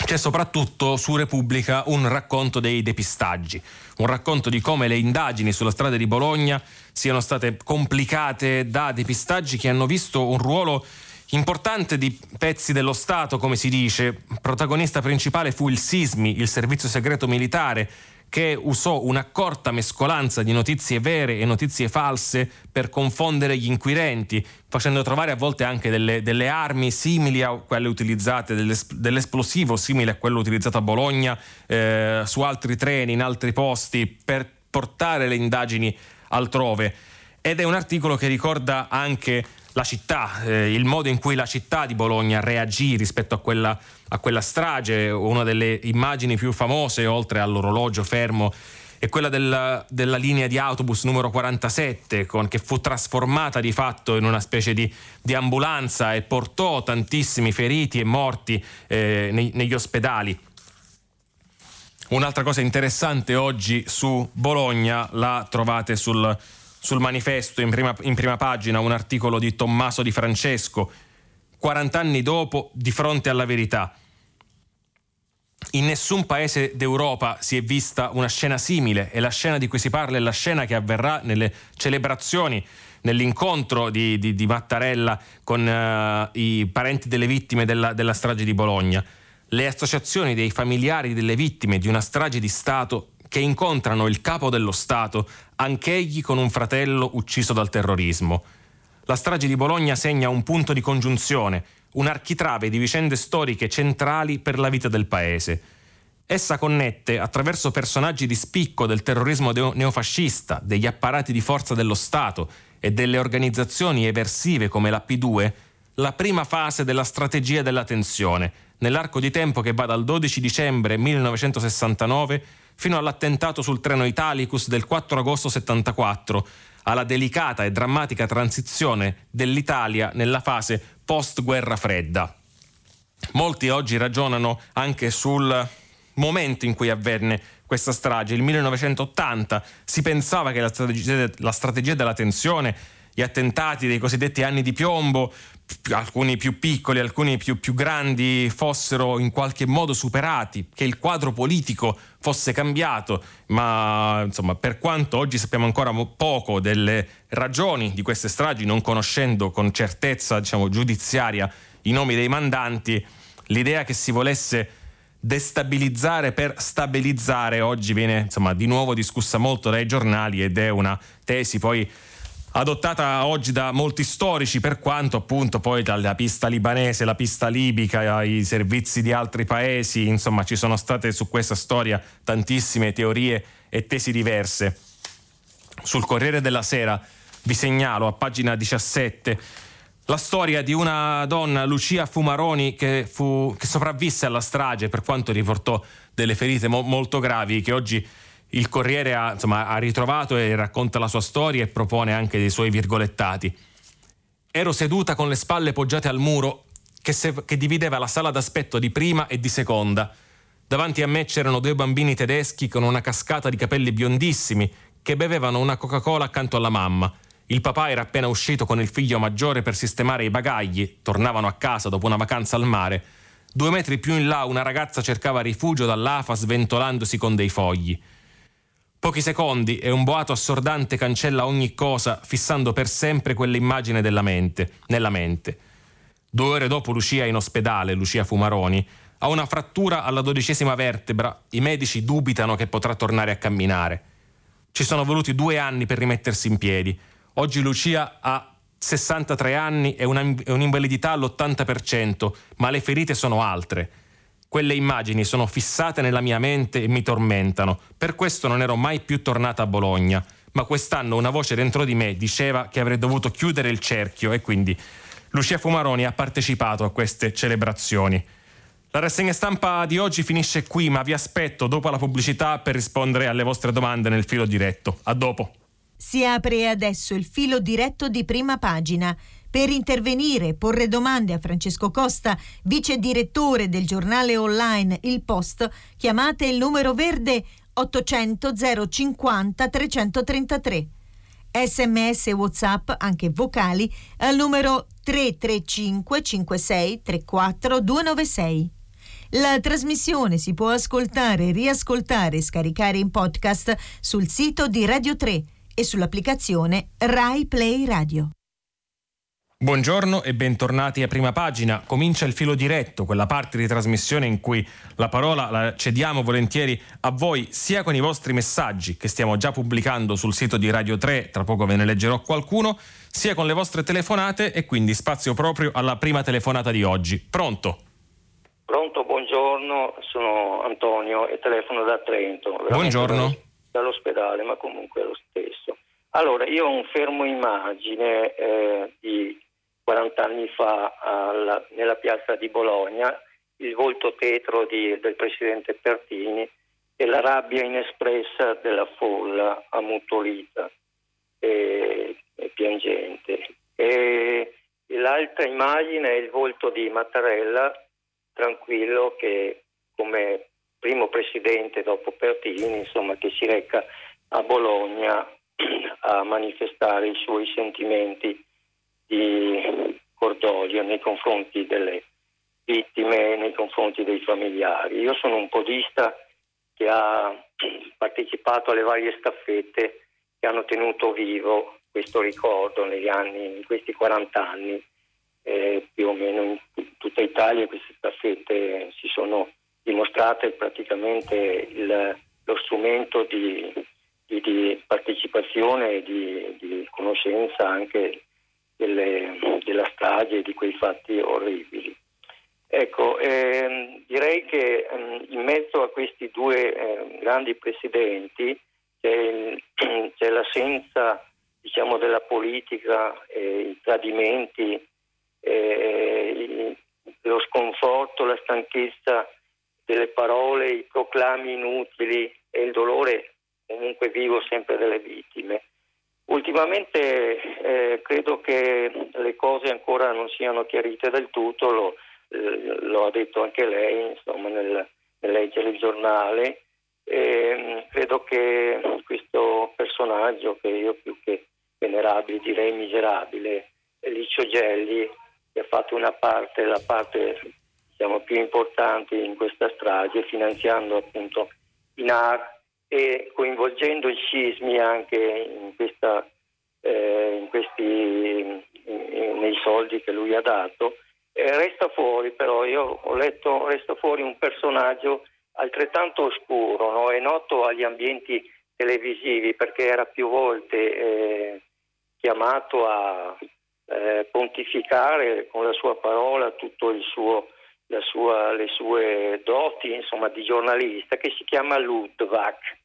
Speaker 2: C'è soprattutto su Repubblica un racconto dei depistaggi, un racconto di come le indagini sulla strada di Bologna siano state complicate da depistaggi che hanno visto un ruolo importante di pezzi dello Stato, come si dice. Protagonista principale fu il SISMI, il servizio segreto militare, che usò un'accorta mescolanza di notizie vere e notizie false per confondere gli inquirenti, facendo trovare a volte anche delle, delle armi simili a quelle utilizzate, dell'esplosivo simile a quello utilizzato a Bologna, eh, su altri treni, in altri posti, per portare le indagini altrove. ed è un articolo che ricorda anche la città, eh, il modo in cui la città di Bologna reagì rispetto a quella, a quella strage, una delle immagini più famose, oltre all'orologio fermo è quella della, della, linea di autobus numero 47 con, che fu trasformata di fatto in una specie di, di ambulanza e portò tantissimi feriti e morti eh, nei, negli ospedali. Un'altra cosa interessante oggi su Bologna la trovate sul, sul manifesto in prima, in prima pagina, un articolo di Tommaso Di Francesco, 40 anni dopo, di fronte alla verità. In nessun paese d'Europa si è vista una scena simile e la scena di cui si parla è la scena che avverrà nelle celebrazioni, nell'incontro di, di, di Mattarella con uh, i parenti delle vittime della, della strage di Bologna. Le associazioni dei familiari delle vittime di una strage di Stato che incontrano il capo dello Stato, anch'egli con un fratello ucciso dal terrorismo. La strage di Bologna segna un punto di congiunzione, un architrave di vicende storiche centrali per la vita del paese. Essa connette, attraverso personaggi di spicco del terrorismo neofascista, degli apparati di forza dello Stato e delle organizzazioni eversive come la P2, la prima fase della strategia della tensione, nell'arco di tempo che va dal 12 dicembre 1969 fino all'attentato sul treno Italicus del 4 agosto 74, alla delicata e drammatica transizione dell'Italia nella fase post-guerra fredda. Molti oggi ragionano anche sul momento in cui avvenne questa strage, il 1980. Si pensava che la strategia, la strategia della tensione, gli attentati dei cosiddetti anni di piombo, alcuni più piccoli, alcuni più, più, grandi, fossero in qualche modo superati, che il quadro politico fosse cambiato, ma insomma, per quanto oggi sappiamo ancora poco delle ragioni di queste stragi, non conoscendo con certezza diciamo, giudiziaria i nomi dei mandanti, l'idea che si volesse destabilizzare per stabilizzare oggi viene insomma, di nuovo discussa molto dai giornali ed è una tesi poi adottata oggi da molti storici, per quanto appunto poi dalla pista libanese, la pista libica, i servizi di altri paesi, insomma ci sono state su questa storia tantissime teorie e tesi diverse. Sul Corriere della Sera vi segnalo a pagina 17 la storia di una donna, Lucia Fumaroni, che, fu, che sopravvisse alla strage per quanto riportò delle ferite mo- molto gravi che oggi il Corriere ha, insomma, ha ritrovato e racconta la sua storia e propone anche dei suoi virgolettati. Ero seduta con le spalle poggiate al muro che, se, che divideva la sala d'aspetto di prima e di seconda. Davanti a me c'erano due bambini tedeschi con una cascata di capelli biondissimi che bevevano una Coca-Cola accanto alla mamma. Il papà era appena uscito con il figlio maggiore per sistemare i bagagli, tornavano a casa dopo una vacanza al mare. Due metri più in là una ragazza cercava rifugio dall'afa sventolandosi con dei fogli. Pochi secondi e un boato assordante cancella ogni cosa, fissando per sempre quell'immagine mente, nella mente. Due ore dopo Lucia in ospedale, Lucia Fumaroni, ha una frattura alla dodicesima vertebra. I medici dubitano che potrà tornare a camminare. Ci sono voluti due anni per rimettersi in piedi. Oggi Lucia ha 63 anni e un'invalidità all'80%, ma le ferite sono altre. Quelle immagini sono fissate nella mia mente e mi tormentano. Per questo non ero mai più tornata a Bologna. Ma quest'anno una voce dentro di me diceva che avrei dovuto chiudere il cerchio e quindi Lucia Fumaroni ha partecipato a queste celebrazioni. La rassegna stampa di oggi finisce qui, ma vi aspetto dopo la pubblicità per rispondere alle vostre domande nel filo diretto. A dopo.
Speaker 1: Si apre adesso il filo diretto di prima pagina. Per intervenire e porre domande a Francesco Costa, vice direttore del giornale online Il Post, chiamate il numero verde 800 050 333. Sms WhatsApp, anche vocali, al numero 335 56 34 296. La trasmissione si può ascoltare, riascoltare e scaricare in podcast sul sito di Radio 3 e sull'applicazione Rai Play Radio.
Speaker 2: Buongiorno e bentornati a prima pagina. Comincia il filo diretto, quella parte di trasmissione in cui la parola la cediamo volentieri a voi, sia con i vostri messaggi che stiamo già pubblicando sul sito di Radio 3, tra poco ve ne leggerò qualcuno, sia con le vostre telefonate e quindi spazio proprio alla prima telefonata di oggi. Pronto?
Speaker 3: Pronto, buongiorno, sono Antonio e telefono da Trento.
Speaker 2: Buongiorno.
Speaker 3: Dall'ospedale, ma comunque è lo stesso. Allora, io ho un fermo immagine eh, di 40 anni fa alla, nella piazza di Bologna, il volto tetro di, del presidente Pertini e la rabbia inespressa della folla ammutolita e, e piangente. E l'altra immagine è il volto di Mattarella, tranquillo, che come primo presidente dopo Pertini, insomma, che si reca a Bologna a manifestare i suoi sentimenti di cordoglio nei confronti delle vittime, nei confronti dei familiari. Io sono un podista che ha partecipato alle varie staffette che hanno tenuto vivo questo ricordo negli anni, in questi 40 anni. Eh, più o meno in tutta Italia queste staffette si sono dimostrate praticamente il, lo strumento di di, di partecipazione e di, di, conoscenza anche delle, della strage e di quei fatti orribili. Ecco, ehm, direi che ehm, in mezzo a questi due eh, grandi presidenti c'è, c'è l'assenza diciamo, della politica, eh, i tradimenti, eh, lo sconforto, la stanchezza delle parole, i proclami inutili e il dolore comunque vivo sempre delle vittime. Ultimamente eh, credo che le cose ancora non siano chiarite del tutto, lo, eh, lo ha detto anche lei insomma, nel, leggere il giornale. E, credo che questo personaggio, che io più che venerabile direi miserabile, Licio Gelli, che ha fatto una parte, la parte diciamo, più importante in questa strage, finanziando appunto i NAR e coinvolgendo i sismi anche in questa, eh, in questi, in, nei soldi che lui ha dato. Eh, resta fuori però, io ho letto, resta fuori un personaggio altrettanto oscuro, no? è noto agli ambienti televisivi perché era più volte eh, chiamato a eh, pontificare con la sua parola il sua, le sue doti insomma, di giornalista che si chiama Ludwig.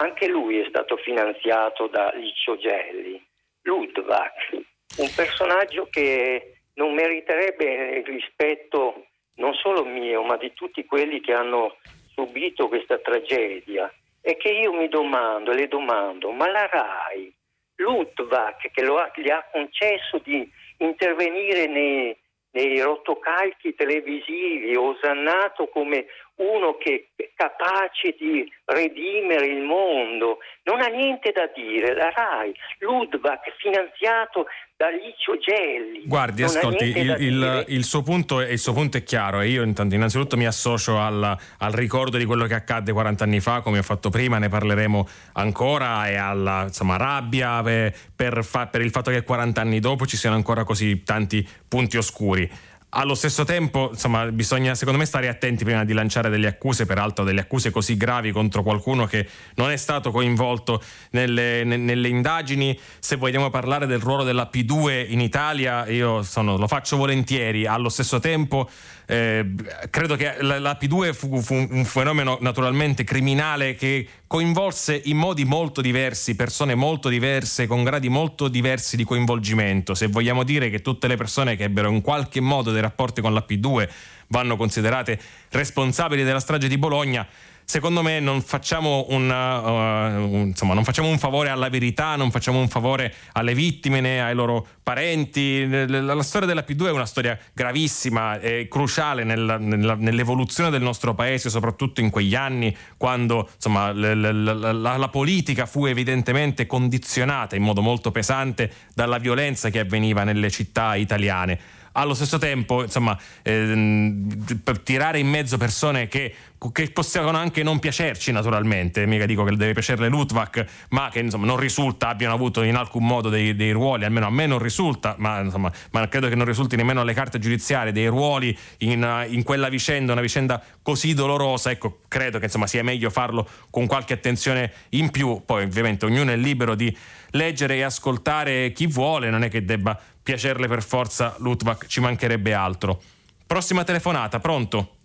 Speaker 3: Anche lui è stato finanziato da Licio Gelli. Ludwig, un personaggio che non meriterebbe il rispetto non solo mio, ma di tutti quelli che hanno subito questa tragedia. E che io mi domando, le domando, ma la RAI, Ludwig, che ha, gli ha concesso di intervenire nei, nei rotocalchi televisivi, osannato come uno che è capace di redimere il mondo, non ha niente da dire. La RAI, Ludwig, finanziato da Licio Gelli.
Speaker 2: Guardi, ascolti, il, il, il, suo punto, il, suo punto, è chiaro e io intanto, innanzitutto mi associo al, al, ricordo di quello che accadde 40 anni fa, come ho fatto prima, ne parleremo ancora, e alla insomma, rabbia per, per, fa, per il fatto che 40 anni dopo ci siano ancora così tanti punti oscuri allo stesso tempo, insomma, bisogna secondo me stare attenti prima di lanciare delle accuse, peraltro delle accuse così gravi contro qualcuno che non è stato coinvolto nelle, nelle indagini. Se vogliamo parlare del ruolo della P2 in Italia, io sono, lo faccio volentieri. Allo stesso tempo, eh, credo che la, la P2 fu, fu, un fenomeno naturalmente criminale che coinvolse in modi molto diversi persone molto diverse con gradi molto diversi di coinvolgimento. Se vogliamo dire che tutte le persone che ebbero in qualche modo dei rapporti con la P2 vanno considerate responsabili della strage di Bologna, secondo me non facciamo un, uh, un, insomma, non facciamo un favore alla verità, non facciamo un favore alle vittime né ai loro parenti. La, la storia della P2 è una storia gravissima e cruciale nella, nella, nell'evoluzione del nostro paese, soprattutto in quegli anni quando insomma, la, la, la politica fu evidentemente condizionata in modo molto pesante dalla violenza che avveniva nelle città italiane allo stesso tempo, insomma, ehm, tirare in mezzo persone che, che, possiamo anche non piacerci naturalmente, mica dico che deve piacerle Lutvak, ma che insomma, non risulta abbiano avuto in alcun modo dei, dei ruoli, almeno a me non risulta, ma, insomma, ma, credo che non risulti nemmeno alle carte giudiziarie dei ruoli in, in, quella vicenda, una vicenda così dolorosa, ecco, credo che insomma, sia meglio farlo con qualche attenzione in più, poi ovviamente ognuno è libero di leggere e ascoltare chi vuole, non è che debba piacerle per forza Lutvak, ci mancherebbe altro. Prossima telefonata, pronto?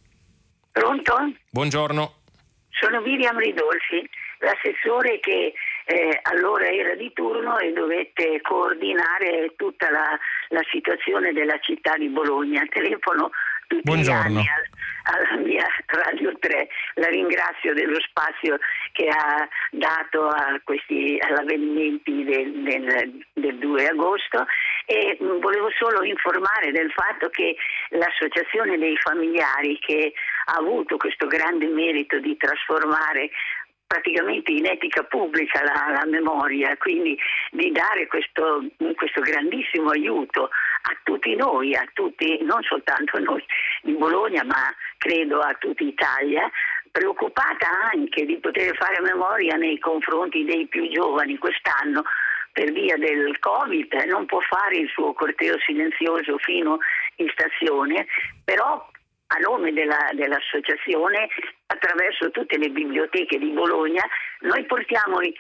Speaker 4: Pronto?
Speaker 2: Buongiorno.
Speaker 4: Sono Miriam Ridolfi, l'assessore che eh, allora era di turno e dovette coordinare tutta la, la situazione della città di Bologna. Telefono tutti
Speaker 2: Buongiorno.
Speaker 4: gli anni alla mia Radio 3. La ringrazio dello spazio che ha dato a questi avvenimenti del, del, del 2 agosto e mm, volevo solo informare del fatto che l'associazione dei familiari che ha avuto questo grande merito di trasformare praticamente in etica pubblica la, la memoria, quindi di dare questo, questo, grandissimo aiuto a tutti noi, a tutti, non soltanto noi di Bologna, ma credo a tutta Italia, preoccupata anche di poter fare memoria nei confronti dei più giovani quest'anno per via del Covid non può fare il suo corteo silenzioso fino in stazione, però a nome della, dell'associazione, attraverso tutte le biblioteche di Bologna, noi portiamo i,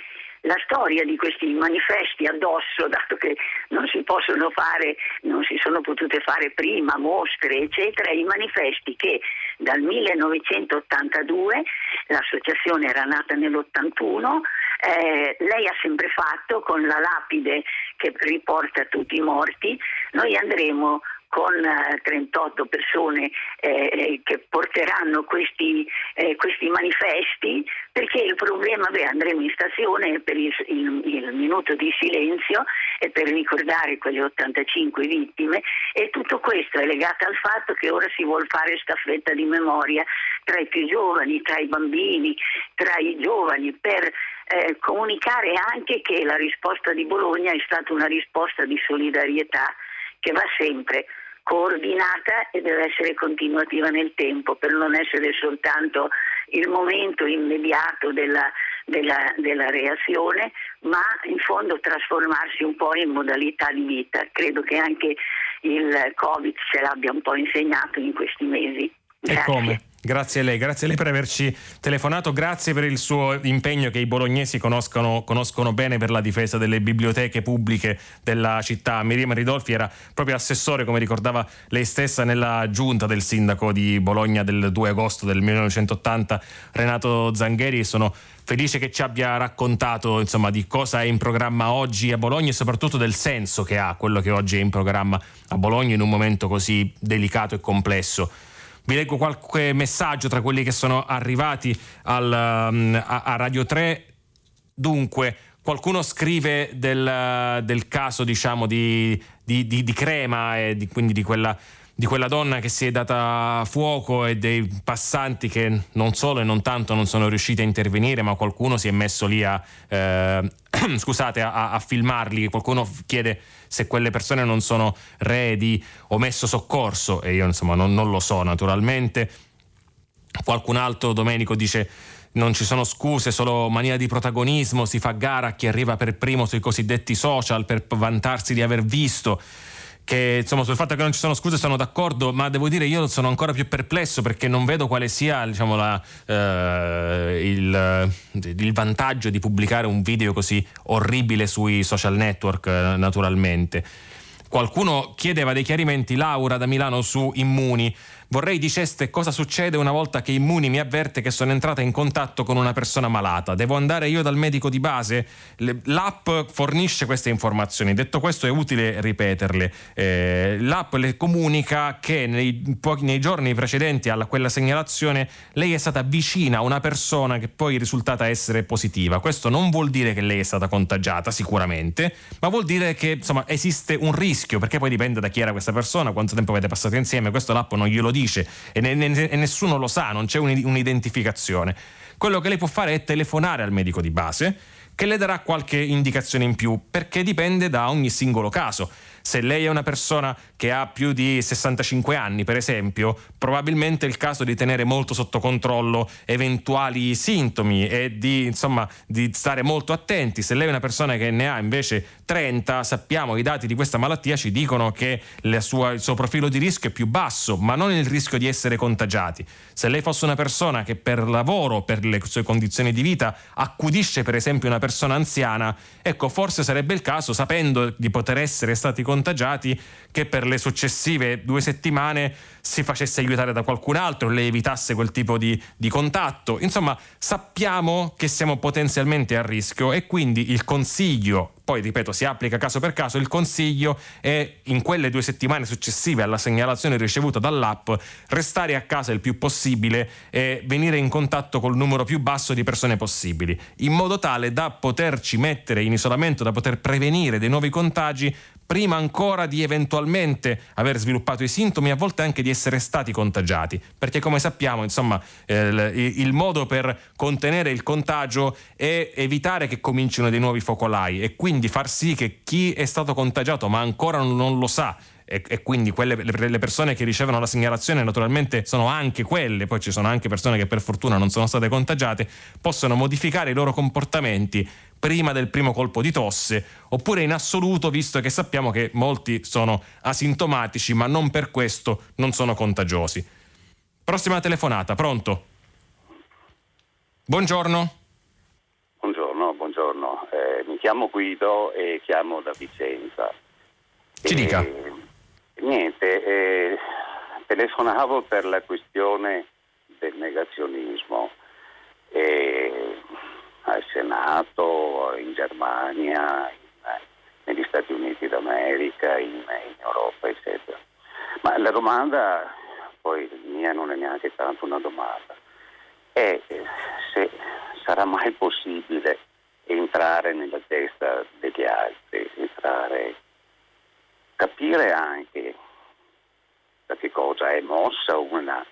Speaker 4: la storia di questi manifesti addosso, dato che non si possono fare, non si sono potute fare prima mostre, eccetera, i manifesti che dal 1982, l'associazione era nata nell'81, eh, lei ha sempre fatto con la lapide che riporta tutti i morti, noi andremo con 38 eh, persone eh, eh, che porteranno questi, eh, questi, manifesti perché il problema, beh, andremo in stazione per il, il, il, minuto di silenzio e per ricordare quelle 85 vittime e tutto questo è legato al fatto che ora si vuole fare staffetta di memoria tra i più giovani, tra i bambini, tra i giovani per eh, comunicare anche che la risposta di Bologna è stata una risposta di solidarietà che va sempre coordinata e deve essere continuativa nel tempo per non essere soltanto il momento immediato della, della, della, reazione, ma in fondo trasformarsi un po' in modalità di vita. Credo che anche il Covid ce l'abbia un po' insegnato in questi mesi.
Speaker 2: Grazie. E come? Grazie a lei, grazie a lei per averci telefonato, grazie per il suo impegno che i bolognesi conoscono, conoscono bene per la difesa delle biblioteche pubbliche della città. Miriam Ridolfi era proprio assessore, come ricordava lei stessa, nella giunta del sindaco di Bologna del 2 agosto del 1980, Renato Zangheri. Sono felice che ci abbia raccontato insomma, di cosa è in programma oggi a Bologna e soprattutto del senso che ha quello che oggi è in programma a Bologna in un momento così delicato e complesso. Vi leggo qualche messaggio tra quelli che sono arrivati al, um, a, a, Radio 3. Dunque, qualcuno scrive del, del caso diciamo, di, di, di, di Crema e quindi di quella di quella donna che si è data fuoco e dei passanti che non solo e non tanto non sono riusciti a intervenire, ma qualcuno si è messo lì a, eh, scusate, a, a, filmarli. Qualcuno chiede se quelle persone non sono re di omesso soccorso e io insomma non, non lo so naturalmente. Qualcun altro, Domenico, dice non ci sono scuse, solo mania di protagonismo, si fa gara a chi arriva per primo sui cosiddetti social per vantarsi di aver visto che insomma sul fatto che non ci sono scuse sono d'accordo, ma devo dire io sono ancora più perplesso perché non vedo quale sia diciamo, la, eh, il, il, vantaggio di pubblicare un video così orribile sui social network eh, naturalmente. Qualcuno chiedeva dei chiarimenti, Laura da Milano su Immuni. Vorrei diceste cosa succede una volta che Immuni mi avverte che sono entrata in contatto con una persona malata. Devo andare io dal medico di base? L'app fornisce queste informazioni. Detto questo è utile ripeterle. Eh, l'app le comunica che nei, nei giorni precedenti a quella segnalazione lei è stata vicina a una persona che poi è risultata essere positiva. Questo non vuol dire che lei è stata contagiata, sicuramente, ma vuol dire che insomma, esiste un rischio, perché poi dipende da chi era questa persona, quanto tempo avete passato insieme. Questo l'app non glielo dice dice e, ne, ne, e nessuno lo sa, non c'è un'identificazione. Quello che lei può fare è telefonare al medico di base che le darà qualche indicazione in più perché dipende da ogni singolo caso. Se lei è una persona che ha più di 65 anni, per esempio, probabilmente è il caso di tenere molto sotto controllo eventuali sintomi e di, insomma, di stare molto attenti. Se lei è una persona che ne ha invece 30, sappiamo i dati di questa malattia ci dicono che sua, il suo profilo di rischio è più basso, ma non il rischio di essere contagiati. Se lei fosse una persona che per lavoro, per le sue condizioni di vita, accudisce per esempio una persona anziana, ecco, forse sarebbe il caso, sapendo di poter essere stati contagiati, contagiati che per le successive due settimane si facesse aiutare da qualcun altro, le evitasse quel tipo di, di contatto. Insomma, sappiamo che siamo potenzialmente a rischio e quindi il consiglio poi ripeto si applica caso per caso, il consiglio è in quelle due settimane successive alla segnalazione ricevuta dall'app restare a casa il più possibile e venire in contatto col numero più basso di persone possibili, in modo tale da poterci mettere in isolamento, da poter prevenire dei nuovi contagi prima ancora di eventualmente aver sviluppato i sintomi, a volte anche di essere stati contagiati, perché come sappiamo, insomma, eh, il modo per contenere il contagio è evitare che comincino dei nuovi focolai e quindi far sì che chi è stato contagiato ma ancora non lo sa e, e, quindi quelle, le, le, persone che ricevono la segnalazione naturalmente sono anche quelle, poi ci sono anche persone che per fortuna non sono state contagiate, possono modificare i loro comportamenti prima del primo colpo di tosse, oppure in assoluto, visto che sappiamo che molti sono asintomatici, ma non per questo non sono contagiosi. Prossima telefonata, pronto? Buongiorno.
Speaker 5: Buongiorno, buongiorno. Eh, mi chiamo Guido e chiamo da Vicenza.
Speaker 2: Ci e, dica.
Speaker 5: Niente, eh, telefonavo per la questione del negazionismo. Eh, al Senato, in Germania, in, negli Stati Uniti d'America, in, in Europa, eccetera. Ma la domanda, poi mia non è neanche tanto una domanda, è se sarà mai possibile entrare nella testa degli altri, entrare, capire anche da che cosa è mossa una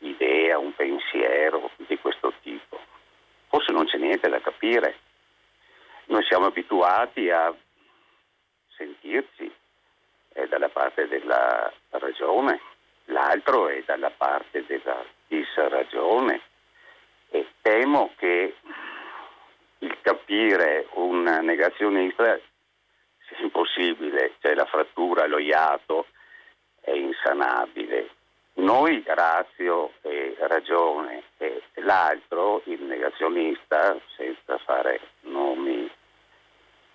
Speaker 5: idea, un pensiero di questo tipo forse non c'è niente da capire. Noi siamo abituati a sentirci è dalla parte della ragione, l'altro è dalla parte della disragione e temo che il capire un negazionista sia impossibile, cioè la frattura, lo iato è insanabile noi razio e ragione e l'altro, il negazionista, senza fare nomi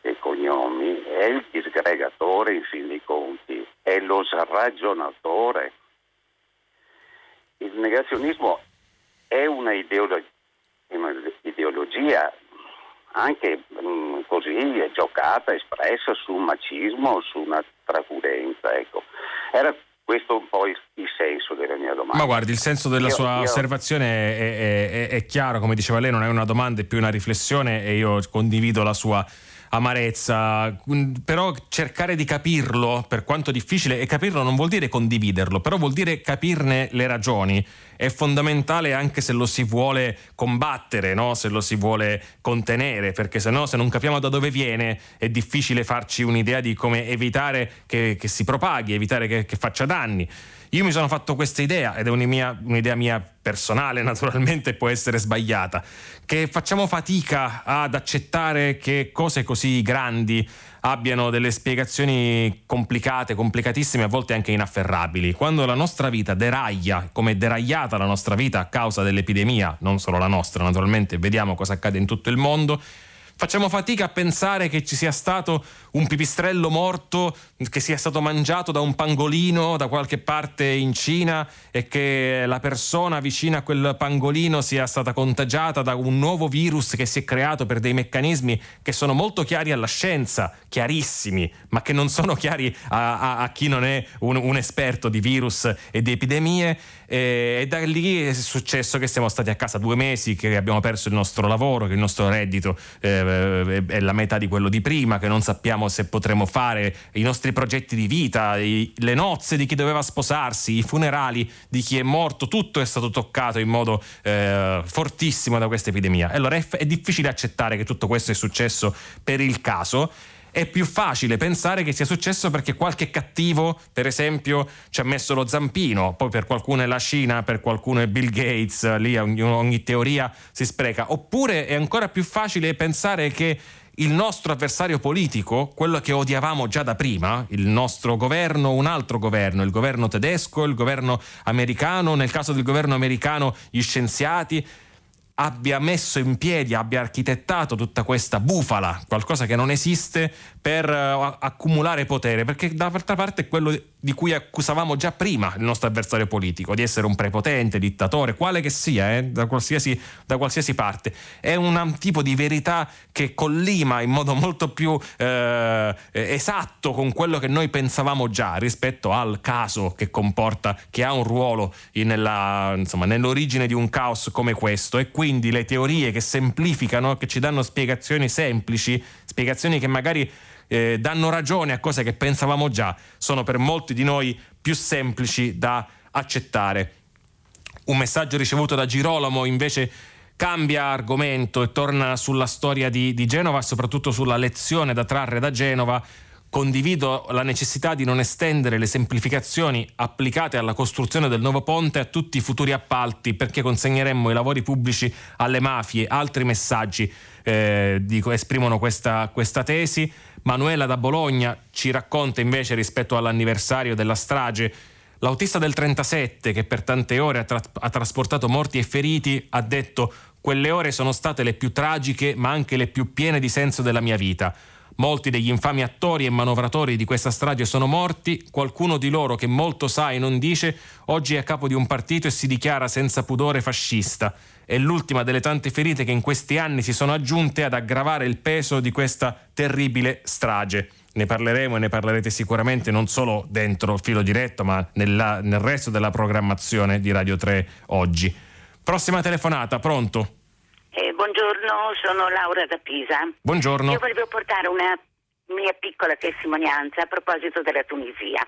Speaker 5: e cognomi, è il disgregatore in fin dei conti, è lo sragionatore. Il negazionismo è un'ideologia anche mh, mm, così giocata, espressa su un macismo, su una tracurenza. Ecco. Era questo è un po' il, il, senso della mia domanda.
Speaker 2: Ma guardi, il senso della io, sua io... osservazione è, è, è, è, chiaro, come diceva lei, non è una domanda, è più una riflessione e io condivido la sua amarezza, però cercare di capirlo, per quanto difficile, e capirlo non vuol dire condividerlo, però vuol dire capirne le ragioni. È fondamentale anche se lo si vuole combattere, no? se lo si vuole contenere, perché se no, se non capiamo da dove viene, è difficile farci un'idea di come evitare che, che si propaghi, evitare che, che faccia danni. Io mi sono fatto questa idea, ed è un'idea, un'idea mia personale, naturalmente può essere sbagliata, che facciamo fatica ad accettare che cose così grandi abbiano delle spiegazioni complicate, complicatissime, a volte anche inafferrabili. Quando la nostra vita deraglia, come è deragliata la nostra vita a causa dell'epidemia, non solo la nostra, naturalmente, vediamo cosa accade in tutto il mondo, Facciamo fatica a pensare che ci sia stato un pipistrello morto che sia stato mangiato da un pangolino da qualche parte in Cina e che la persona vicina a quel pangolino sia stata contagiata da un nuovo virus che si è creato per dei meccanismi che sono molto chiari alla scienza, chiarissimi, ma che non sono chiari a, a, a chi non è un, un, esperto di virus e di epidemie. E, e da lì è successo che siamo stati a casa due mesi, che abbiamo perso il nostro lavoro, che il nostro reddito eh, è la metà di quello di prima, che non sappiamo se potremo fare i nostri progetti di vita, i, le nozze di chi doveva sposarsi, i funerali di chi è morto, tutto è stato toccato in modo eh, fortissimo da questa epidemia. Allora è, è difficile accettare che tutto questo è successo per il caso è più facile pensare che sia successo perché qualche cattivo, per esempio, ci ha messo lo zampino, poi per qualcuno è la Cina, per qualcuno è Bill Gates, lì ogni, ogni teoria si spreca. Oppure è ancora più facile pensare che il nostro avversario politico, quello che odiavamo già da prima, il nostro governo, un altro governo, il governo tedesco, il governo americano, nel caso del governo americano gli scienziati, abbia messo in piedi, abbia architettato tutta questa bufala, qualcosa che non esiste per uh, accumulare potere, perché dall'altra parte quello di cui accusavamo già prima il nostro avversario politico, di essere un prepotente, dittatore, quale che sia, eh, da, qualsiasi, da, qualsiasi, parte. È un tipo di verità che collima in modo molto più eh, esatto con quello che noi pensavamo già rispetto al caso che comporta, che ha un ruolo nella, insomma, nell'origine di un caos come questo e quindi le teorie che semplificano, che ci danno spiegazioni semplici, spiegazioni che magari eh, danno ragione a cose che pensavamo già, sono per molti di noi più semplici da accettare. Un messaggio ricevuto da Girolamo invece cambia argomento e torna sulla storia di, di Genova, soprattutto sulla lezione da trarre da Genova condivido la necessità di non estendere le semplificazioni applicate alla costruzione del nuovo ponte a tutti i futuri appalti perché consegneremmo i lavori pubblici alle mafie. Altri messaggi eh, dico, esprimono questa, questa tesi. Manuela da Bologna ci racconta invece rispetto all'anniversario della strage L'autista del 37, che per tante ore ha, tra- ha, trasportato morti e feriti, ha detto quelle ore sono state le più tragiche ma anche le più piene di senso della mia vita. Molti degli infami attori e manovratori di questa strage sono morti, qualcuno di loro che molto sa e non dice, oggi è a capo di un partito e si dichiara senza pudore fascista. È l'ultima delle tante ferite che in questi anni si sono aggiunte ad aggravare il peso di questa terribile strage. Ne parleremo e ne parlerete sicuramente non solo dentro filo diretto, ma nella, nel resto della programmazione di Radio 3 oggi. Prossima telefonata, pronto?
Speaker 6: Eh, buongiorno, sono Laura da Pisa.
Speaker 2: Buongiorno.
Speaker 6: Io volevo portare una mia piccola testimonianza a proposito della Tunisia.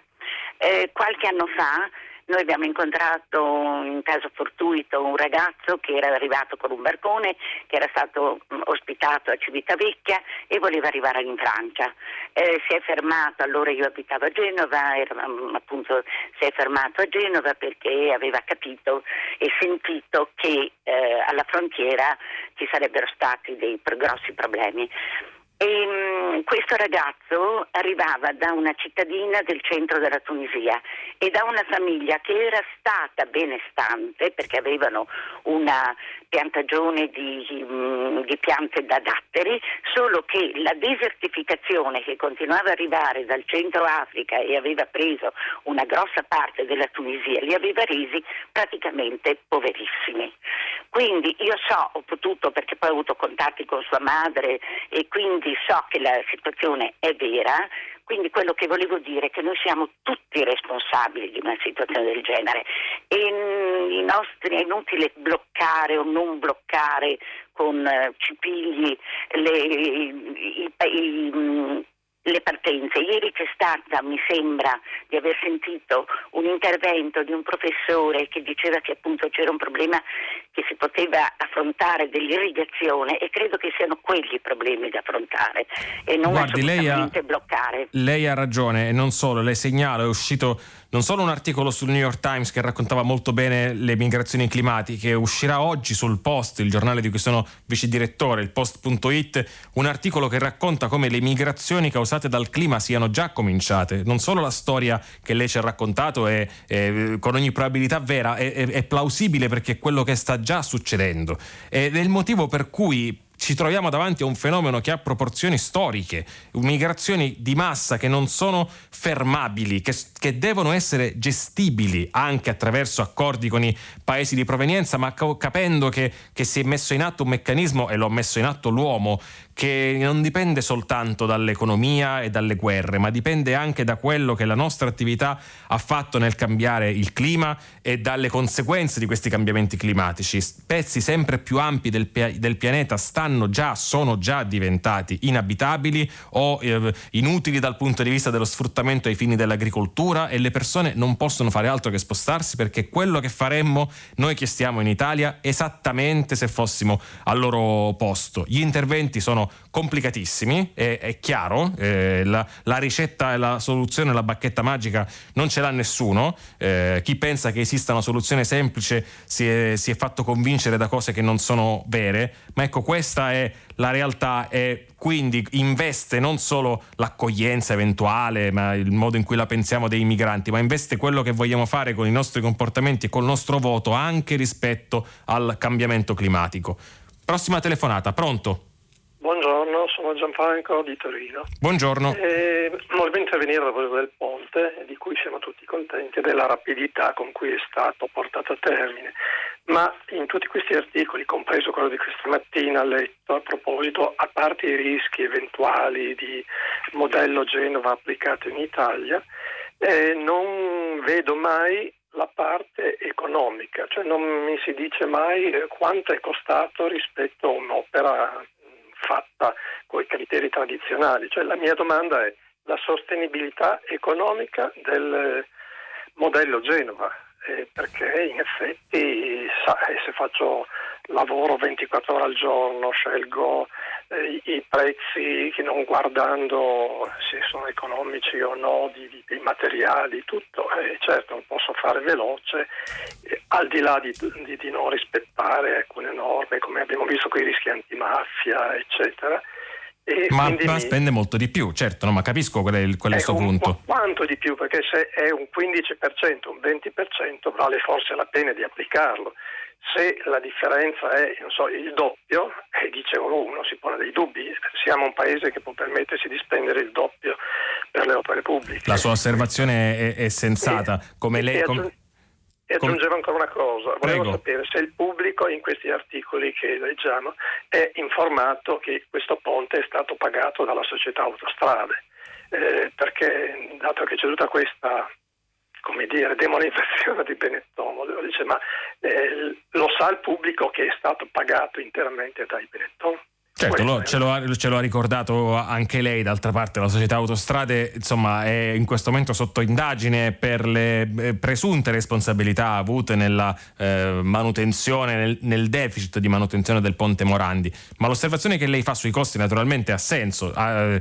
Speaker 6: Eh, qualche anno fa noi abbiamo incontrato in caso fortuito un ragazzo che era arrivato con un barcone, che era stato mm, ospitato a Civitavecchia e voleva arrivare in Francia. Eh, si è fermato, allora io abitavo a Genova, era, mm, appunto si è fermato a Genova perché aveva capito e sentito che eh, alla frontiera ci sarebbero stati dei grossi problemi. E, um, questo ragazzo arrivava da una cittadina del centro della Tunisia e da una famiglia che era stata benestante perché avevano una piantagione di, um, di piante da datteri, solo che la desertificazione che continuava ad arrivare dal centro Africa e aveva preso una grossa parte della Tunisia li aveva resi praticamente poverissimi. Quindi io so, ho potuto perché poi ho avuto contatti con sua madre e quindi so che la situazione è vera, quindi quello che volevo dire è che noi siamo tutti responsabili di una situazione del genere. E mm, nostri è inutile bloccare o non bloccare con uh, cipigli le, i, i, i, mm, le partenze. Ieri c'è stata, mi sembra di aver sentito un intervento di un professore che diceva che appunto c'era un problema che si poteva affrontare dell'irrigazione e credo che siano quelli i problemi da affrontare e non
Speaker 2: Guardi, lei ha,
Speaker 6: bloccare.
Speaker 2: Lei ha ragione e non solo, le segnalo, è uscito non solo un articolo sul New York Times che raccontava molto bene le migrazioni climatiche, uscirà oggi sul Post, il giornale di cui sono vice direttore, il post.it, un articolo che racconta come le migrazioni causate dal clima siano già cominciate. Non solo la storia che lei ci ha raccontato è, è con ogni probabilità vera, è, è, è plausibile perché è quello che sta già succedendo. Ed è il motivo per cui ci troviamo davanti a un fenomeno che ha proporzioni storiche, migrazioni di massa che non sono fermabili, che, che, devono essere gestibili anche attraverso accordi con i paesi di provenienza, ma capendo che, che si è messo in atto un meccanismo, e lo ha messo in atto l'uomo, che non dipende soltanto dall'economia e dalle guerre, ma dipende anche da quello che la nostra attività ha fatto nel cambiare il clima e dalle conseguenze di questi cambiamenti climatici. Pezzi sempre più ampi del, del pianeta stanno già, sono già diventati inabitabili o eh, inutili dal punto di vista dello sfruttamento ai fini dell'agricoltura e le persone non possono fare altro che spostarsi perché quello che faremmo noi che stiamo in Italia esattamente se fossimo al loro posto. Gli interventi sono complicatissimi, è, è chiaro, eh, la, la, ricetta e la soluzione, la bacchetta magica non ce l'ha nessuno, eh, chi pensa che esista una soluzione semplice si è, si è fatto convincere da cose che non sono vere, ma ecco questa questa è la realtà e quindi investe non solo l'accoglienza eventuale, ma il modo in cui la pensiamo dei migranti, ma investe quello che vogliamo fare con i nostri comportamenti e col nostro voto anche rispetto al cambiamento climatico. Prossima telefonata, pronto?
Speaker 7: Buongiorno, sono Gianfranco di Torino.
Speaker 2: Buongiorno.
Speaker 7: Eh, volevo intervenire a proposito del ponte, di cui siamo tutti contenti, della rapidità con cui è stato portato a termine. Ma in tutti questi articoli, compreso quello di questa mattina letto a proposito, a parte i rischi eventuali di modello Genova applicato in Italia, eh, non vedo mai la parte economica, cioè non mi si dice mai eh, quanto è costato rispetto a un'opera fatta con i criteri tradizionali. Cioè, la mia domanda è la sostenibilità economica del modello Genova, eh, perché in effetti sa, eh, se faccio lavoro 24 ore al giorno, scelgo eh, i prezzi che non guardando se sono economici o no di, di, di materiali, tutto, eh, certo lo posso fare veloce, eh, al di là di, di, non rispettare alcune norme, come abbiamo visto con i rischi antimafia, eccetera.
Speaker 2: E ma, ma spende molto di più, certo, no? ma capisco qual è il, qual è il suo punto.
Speaker 7: Quanto di più? Perché se è un 15%, un 20%, vale forse la pena di applicarlo. Se la differenza è so, il doppio, e dicevo uno si pone dei dubbi, siamo un paese che può permettersi di spendere il doppio per le opere pubbliche.
Speaker 2: La sua osservazione è, è sensata. Come lei, com...
Speaker 7: E aggiungevo ancora una cosa, volevo Prego. sapere se il pubblico in questi articoli che leggiamo è informato che questo ponte è stato pagato dalla società autostrade, eh, perché dato che c'è tutta questa come dire, demonizzazione di Benetton, dice, ma eh, lo sa il pubblico che è stato pagato interamente dai Benetton?
Speaker 2: Certo, lo, ce, lo ha, ce, lo ha, ricordato anche lei, d'altra parte la società autostrade insomma, è in questo momento sotto indagine per le eh, presunte responsabilità avute nella eh, manutenzione, nel, nel, deficit di manutenzione del ponte Morandi, ma l'osservazione che lei fa sui costi naturalmente ha senso, eh,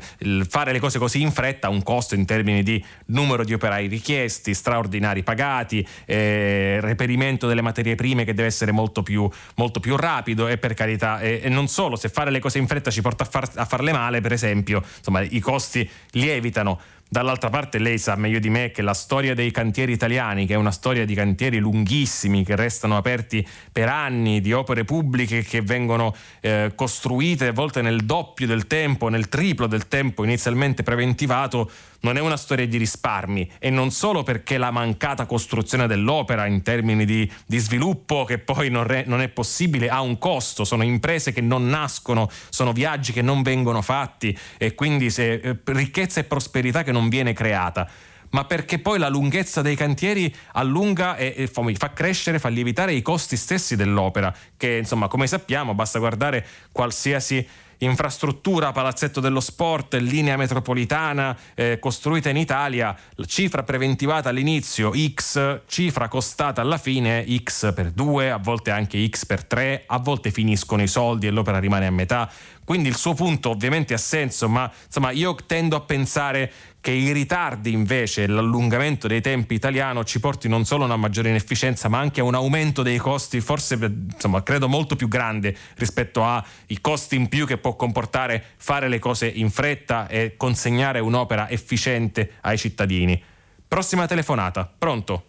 Speaker 2: fare le cose così in fretta ha un costo in termini di numero di operai richiesti, straordinari pagati, eh, reperimento delle materie prime che deve essere molto più, molto più rapido e per carità, e, e non solo, se fare le cose in fretta ci porta a, far, a farle male, per esempio, insomma, i costi lievitano. Dall'altra parte lei sa meglio di me che la storia dei cantieri italiani, che è una storia di cantieri lunghissimi che restano aperti per anni, di opere pubbliche che vengono eh, costruite a volte nel doppio del tempo, nel triplo del tempo inizialmente preventivato, non è una storia di risparmi. E non solo perché la mancata costruzione dell'opera in termini di, di sviluppo che poi non, re, non, è possibile ha un costo, sono imprese che non nascono, sono viaggi che non vengono fatti. E quindi se, eh, ricchezza e prosperità che non viene creata ma perché poi la lunghezza dei cantieri allunga e, e fa crescere, fa lievitare i costi stessi dell'opera, che insomma come sappiamo basta guardare qualsiasi infrastruttura, palazzetto dello sport, linea metropolitana eh, costruita in Italia, cifra preventivata all'inizio X, cifra costata alla fine X per 2, a volte anche X per 3, a volte finiscono i soldi e l'opera rimane a metà. Quindi il suo punto ovviamente ha senso, ma insomma io tendo a pensare che i ritardi invece, l'allungamento dei tempi italiano ci porti non solo a una maggiore inefficienza, ma anche a un aumento dei costi, forse insomma, credo molto più grande rispetto ai costi in più che può comportare fare le cose in fretta e consegnare un'opera efficiente ai cittadini. Prossima telefonata, pronto?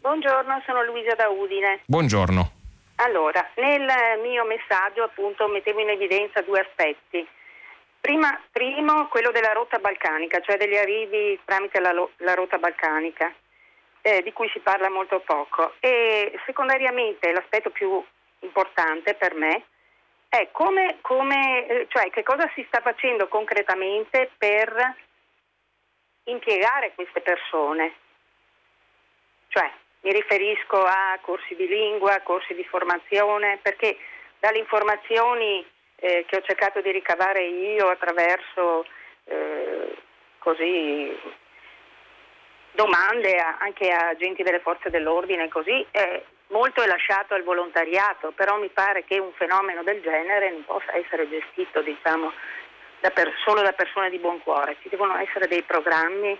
Speaker 8: Buongiorno, sono Luisa da Udine.
Speaker 2: Buongiorno.
Speaker 8: Allora, nel mio messaggio appunto mettevo in evidenza due aspetti. Prima, primo, quello della rotta balcanica, cioè degli arrivi tramite la, la rotta balcanica, eh, di cui si parla molto poco. E secondariamente l'aspetto più importante per me è come, come, eh, cioè, che cosa si sta facendo concretamente per impiegare queste persone. Cioè, mi riferisco a corsi di lingua, corsi di formazione, perché dalle informazioni eh, che ho cercato di ricavare io attraverso eh, così, domande a, anche a agenti delle forze dell'ordine, così, eh, molto è lasciato al volontariato, però mi pare che un fenomeno del genere non possa essere gestito diciamo, da per, solo da persone di buon cuore, ci devono essere dei programmi,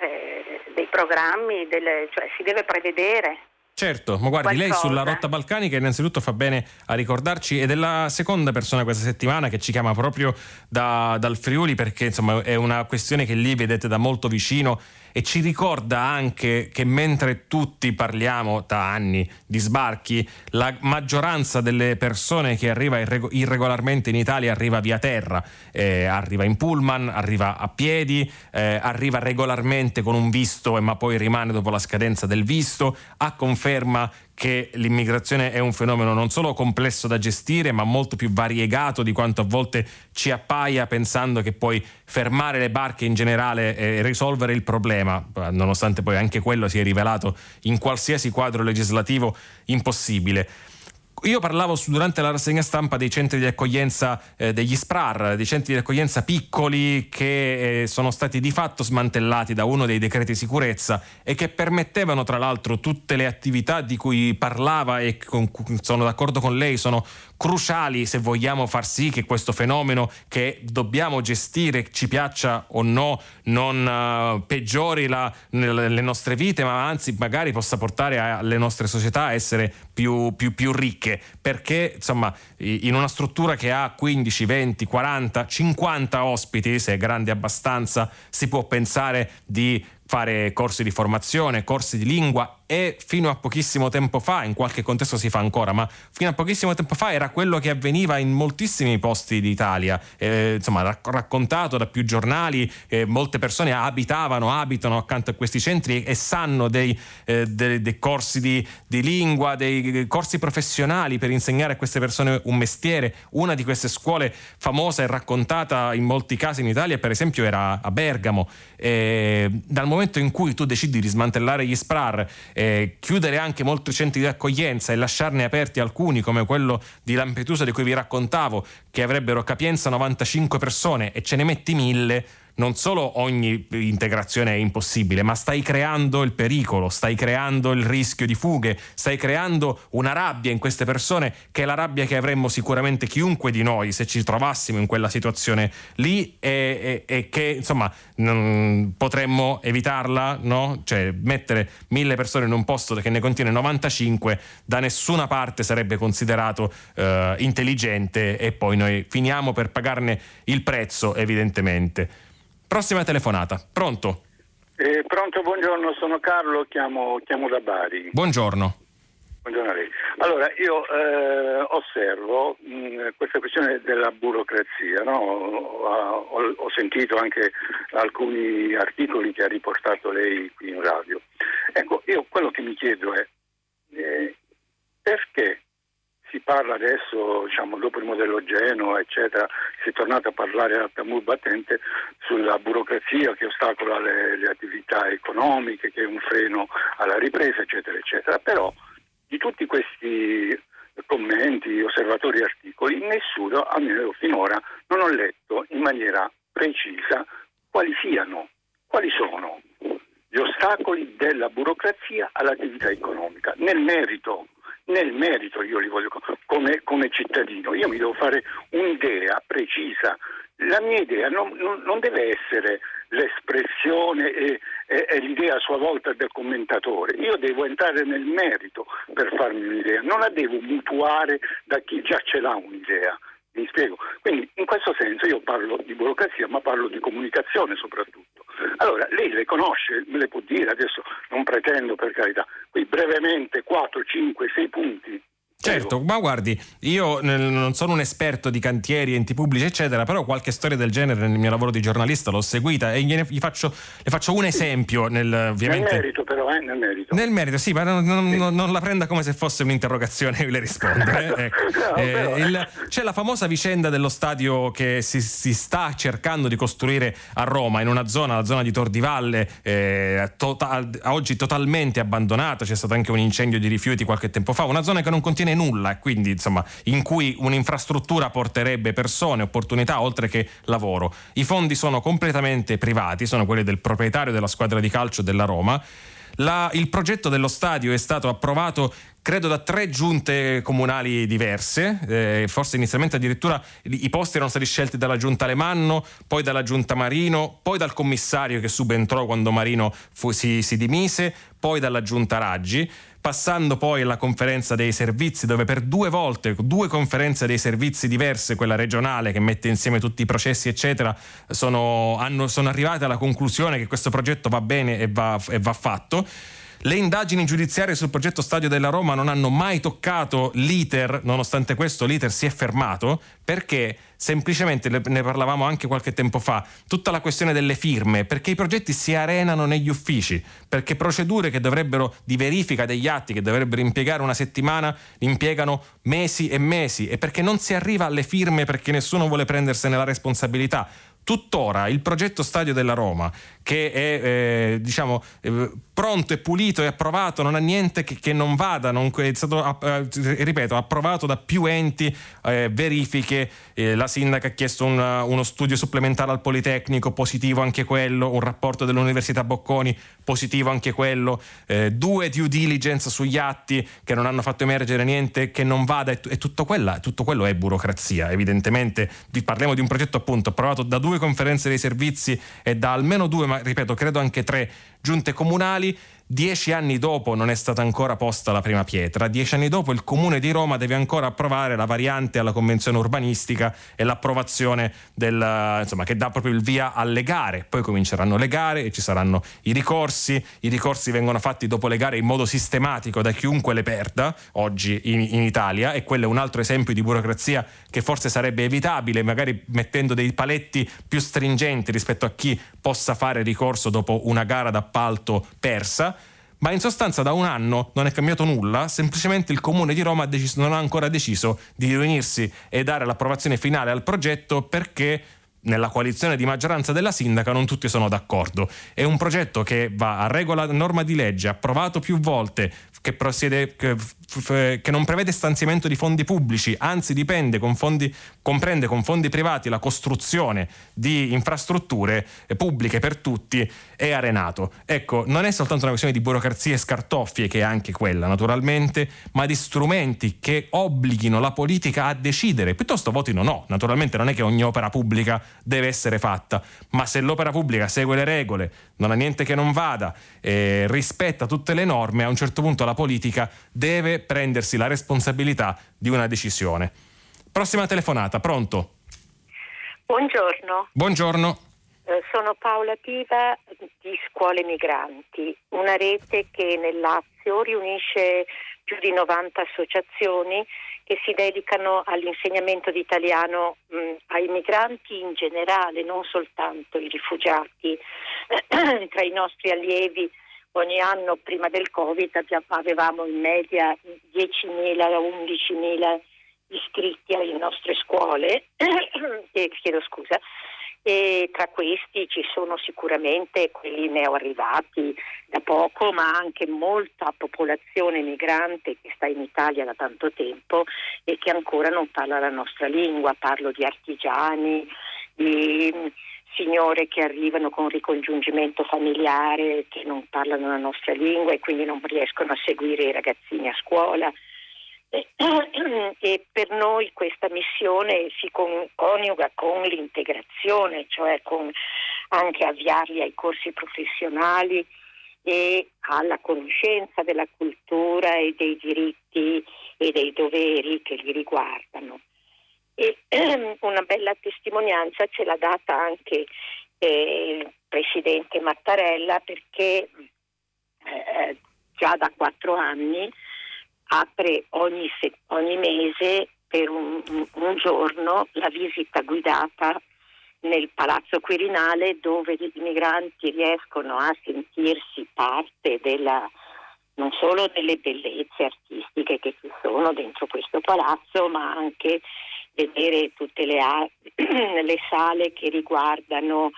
Speaker 8: eh, dei programmi delle, cioè si deve prevedere
Speaker 2: Certo, ma guardi,
Speaker 6: qualcosa.
Speaker 2: lei sulla rotta balcanica innanzitutto fa bene a ricordarci ed è la seconda persona questa settimana che ci chiama proprio da- dal Friuli perché insomma è una questione che lì vedete da molto vicino e ci ricorda anche che mentre tutti parliamo da anni di sbarchi, la maggioranza delle persone che arriva irrego- irregolarmente in Italia arriva via terra, eh, arriva in pullman, arriva a piedi, eh, arriva regolarmente con un visto e ma poi rimane dopo la scadenza del visto, a conferma che l'immigrazione è un fenomeno non solo complesso da gestire, ma molto più variegato di quanto a volte ci appaia pensando che puoi fermare le barche in generale e risolvere il problema, nonostante poi anche quello si è rivelato in qualsiasi quadro legislativo impossibile. Io parlavo su- durante la rassegna stampa dei centri di accoglienza eh, degli SPRAR, dei centri di accoglienza piccoli che eh, sono stati di fatto smantellati da uno dei decreti sicurezza e che permettevano tra l'altro tutte le attività di cui parlava e con sono d'accordo con lei, sono cruciali se vogliamo far sì che questo fenomeno che dobbiamo gestire, ci piaccia o no, non eh, peggiori la- le nostre vite, ma anzi magari possa portare a- le nostre società a essere più, più- più ricche. Perché insomma, in una struttura che ha 15, 20, 40, 50 ospiti, se è grande abbastanza, si può pensare di fare corsi di formazione, corsi di lingua e fino a pochissimo tempo fa, in qualche contesto si fa ancora, ma fino a pochissimo tempo fa era quello che avveniva in moltissimi posti d'Italia, eh, insomma rac- raccontato da più giornali, eh, molte persone abitavano, abitano accanto a questi centri e sanno dei, eh, dei- dei corsi di, di lingua, dei corsi professionali per insegnare a queste persone un mestiere. Una di queste scuole famose e raccontata in molti casi in Italia, per esempio, era a Bergamo. Eh, dal momento in cui tu decidi di smantellare gli SPRAR, eh, chiudere anche molti centri di accoglienza e lasciarne aperti alcuni, come quello di Lampedusa di cui vi raccontavo, che avrebbero capienza 95 persone e ce ne metti mille. Non solo ogni integrazione è impossibile, ma stai creando il pericolo, stai creando il rischio di fughe, stai creando una rabbia in queste persone che è la rabbia che avremmo sicuramente chiunque di noi se ci trovassimo in quella situazione lì e, e- e che insomma non potremmo evitarla, no? Cioè mettere mille persone in un posto che ne contiene 95 da nessuna parte sarebbe considerato eh, intelligente e poi noi finiamo per pagarne il prezzo evidentemente. Prossima telefonata. Pronto?
Speaker 9: Eh, pronto, buongiorno, sono Carlo, chiamo, chiamo da Bari.
Speaker 2: Buongiorno.
Speaker 9: Buongiorno a lei. Allora, io eh, osservo mh, questa questione della burocrazia, no? ho, ho- sentito anche alcuni articoli che ha riportato lei qui in radio. Ecco, io quello che mi chiedo è eh, perché si parla adesso, diciamo, dopo il modello Genoa, eccetera, si è tornato a parlare a tamur battente sulla burocrazia che ostacola le, le attività economiche, che è un freno alla ripresa, eccetera, eccetera. Però di tutti questi commenti, osservatori articoli, nessuno, almeno finora, non ho letto in maniera precisa quali siano, quali sono gli ostacoli della burocrazia all'attività economica. Nel merito, nel merito io li voglio come, come cittadino, io mi devo fare un'idea precisa. La mia idea non, non- non deve essere l'espressione e, e- e l'idea a sua volta del commentatore, io devo entrare nel merito per farmi un'idea, non la devo mutuare da chi già ce l'ha un'idea. Mi spiego? Quindi in questo senso io parlo di burocrazia, ma parlo di comunicazione soprattutto. Allora, lei le conosce, me le può dire, adesso non pretendo per carità, qui brevemente 4, 5, 6 punti.
Speaker 2: Certo, ma guardi, io nel- non sono un esperto di cantieri, enti pubblici, eccetera, però qualche storia del genere nel mio lavoro di giornalista l'ho seguita e gliene- gli faccio, le faccio un esempio nel,
Speaker 9: Nel
Speaker 2: ovviamente...
Speaker 9: merito però, eh, nel merito.
Speaker 2: Nel merito, sì, ma non, non- non- non la prenda come se fosse un'interrogazione, io le rispondo. eh, ecco.
Speaker 9: No,
Speaker 2: Eh,
Speaker 9: però-
Speaker 2: il- c'è la famosa vicenda dello stadio che si, si sta cercando di costruire a Roma, in una zona, la zona di Tor di Valle, eh, tota- oggi totalmente abbandonata, c'è stato anche un incendio di rifiuti qualche tempo fa, una zona che non contiene nulla e quindi insomma in cui un'infrastruttura porterebbe persone, opportunità oltre che lavoro. I fondi sono completamente privati, sono quelli del proprietario della squadra di calcio della Roma. La- il progetto dello stadio è stato approvato credo da tre giunte comunali diverse, eh, forse inizialmente addirittura i posti erano stati scelti dalla giunta Alemanno, poi dalla giunta Marino, poi dal commissario che subentrò quando Marino fu- si, si dimise, poi dalla giunta Raggi. Passando poi alla conferenza dei servizi, dove per due volte, due conferenze dei servizi diverse, quella regionale che mette insieme tutti i processi, eccetera, sono, hanno, sono arrivate alla conclusione che questo progetto va bene e va, e va fatto. Le indagini giudiziarie sul progetto Stadio della Roma non hanno mai toccato l'iter, nonostante questo l'iter si è fermato, perché semplicemente, ne parlavamo anche qualche tempo fa, tutta la questione delle firme, perché i progetti si arenano negli uffici, perché procedure di verifica degli atti, che dovrebbero impiegare una settimana, impiegano mesi e mesi, e perché non si arriva alle firme perché nessuno vuole prendersene la responsabilità. Tuttora il progetto Stadio della Roma, che è eh, diciamo, eh, pronto e pulito e approvato, non ha niente che, che non vada, non, è stato, eh, ripeto, approvato da più enti, eh, verifiche, eh, la sindaca ha chiesto un, uno studio supplementare al Politecnico, positivo anche quello, un rapporto dell'Università Bocconi, positivo anche quello, due due diligence sugli atti che non hanno fatto emergere niente che non vada e, e tutto, quella, tutto quello è burocrazia, evidentemente. Parliamo di un progetto appunto approvato da due conferenze dei servizi e da almeno due, ma ripeto, credo anche tre giunte comunali Dieci anni dopo non è stata ancora posta la prima pietra, dieci anni dopo il Comune di Roma deve ancora approvare la variante alla Convenzione urbanistica e l'approvazione del, insomma, che dà proprio il via alle gare. Poi cominceranno le gare e ci saranno i ricorsi. I ricorsi vengono fatti dopo le gare in modo sistematico da chiunque le perda oggi in, in Italia e quello è un altro esempio di burocrazia che forse sarebbe evitabile, magari mettendo dei paletti più stringenti rispetto a chi possa fare ricorso dopo una gara d'appalto persa ma in sostanza da un anno non è cambiato nulla, semplicemente il Comune di Roma ha deciso, non ha ancora deciso di riunirsi e dare l'approvazione finale al progetto perché nella coalizione di maggioranza della sindaca non tutti sono d'accordo. È un progetto che va a regola norma di legge, approvato più volte, che, prosiede, che, che, non prevede stanziamento di fondi pubblici, anzi dipende con fondi, comprende con fondi privati la costruzione di infrastrutture pubbliche per tutti, è arenato. Ecco, non è soltanto una questione di burocrazie e scartoffie, che è anche quella naturalmente, ma di strumenti che obblighino la politica a decidere, piuttosto votino no. Naturalmente non è che ogni opera pubblica deve essere fatta, ma se l'opera pubblica segue le regole, non ha niente che non vada, eh, rispetta tutte le norme, a un certo punto la politica deve prendersi la responsabilità di una decisione. Prossima telefonata, pronto?
Speaker 10: Buongiorno.
Speaker 2: Buongiorno.
Speaker 10: Eh, sono Paola Piva di Scuole Migranti, una rete che nel Lazio riunisce più di 90 associazioni che si dedicano all'insegnamento di italiano mh, ai migranti in generale, non soltanto i rifugiati. Tra i nostri allievi ogni anno prima del Covid avevamo in media 10.000 o 11.000 iscritti alle nostre scuole, e, chiedo scusa, e tra questi ci sono sicuramente quelli neoarrivati da poco, ma anche molta popolazione migrante che sta in Italia da tanto tempo e che ancora non parla la nostra lingua. Parlo di artigiani, di signore che arrivano con ricongiungimento familiare, che non parlano la nostra lingua e quindi non riescono a seguire i ragazzini a scuola. E per noi questa missione si coniuga con l'integrazione, cioè con anche avviarli ai corsi professionali e alla conoscenza della cultura e dei diritti e dei doveri che li riguardano. E una bella testimonianza ce l'ha data anche eh, il presidente Mattarella perché eh, già da quattro anni apre ogni, ogni mese per un, un, giorno la visita guidata nel Palazzo Quirinale dove gli immigranti riescono a sentirsi parte della, non solo delle bellezze artistiche che ci sono dentro questo palazzo, ma anche vedere tutte le, le sale che riguardano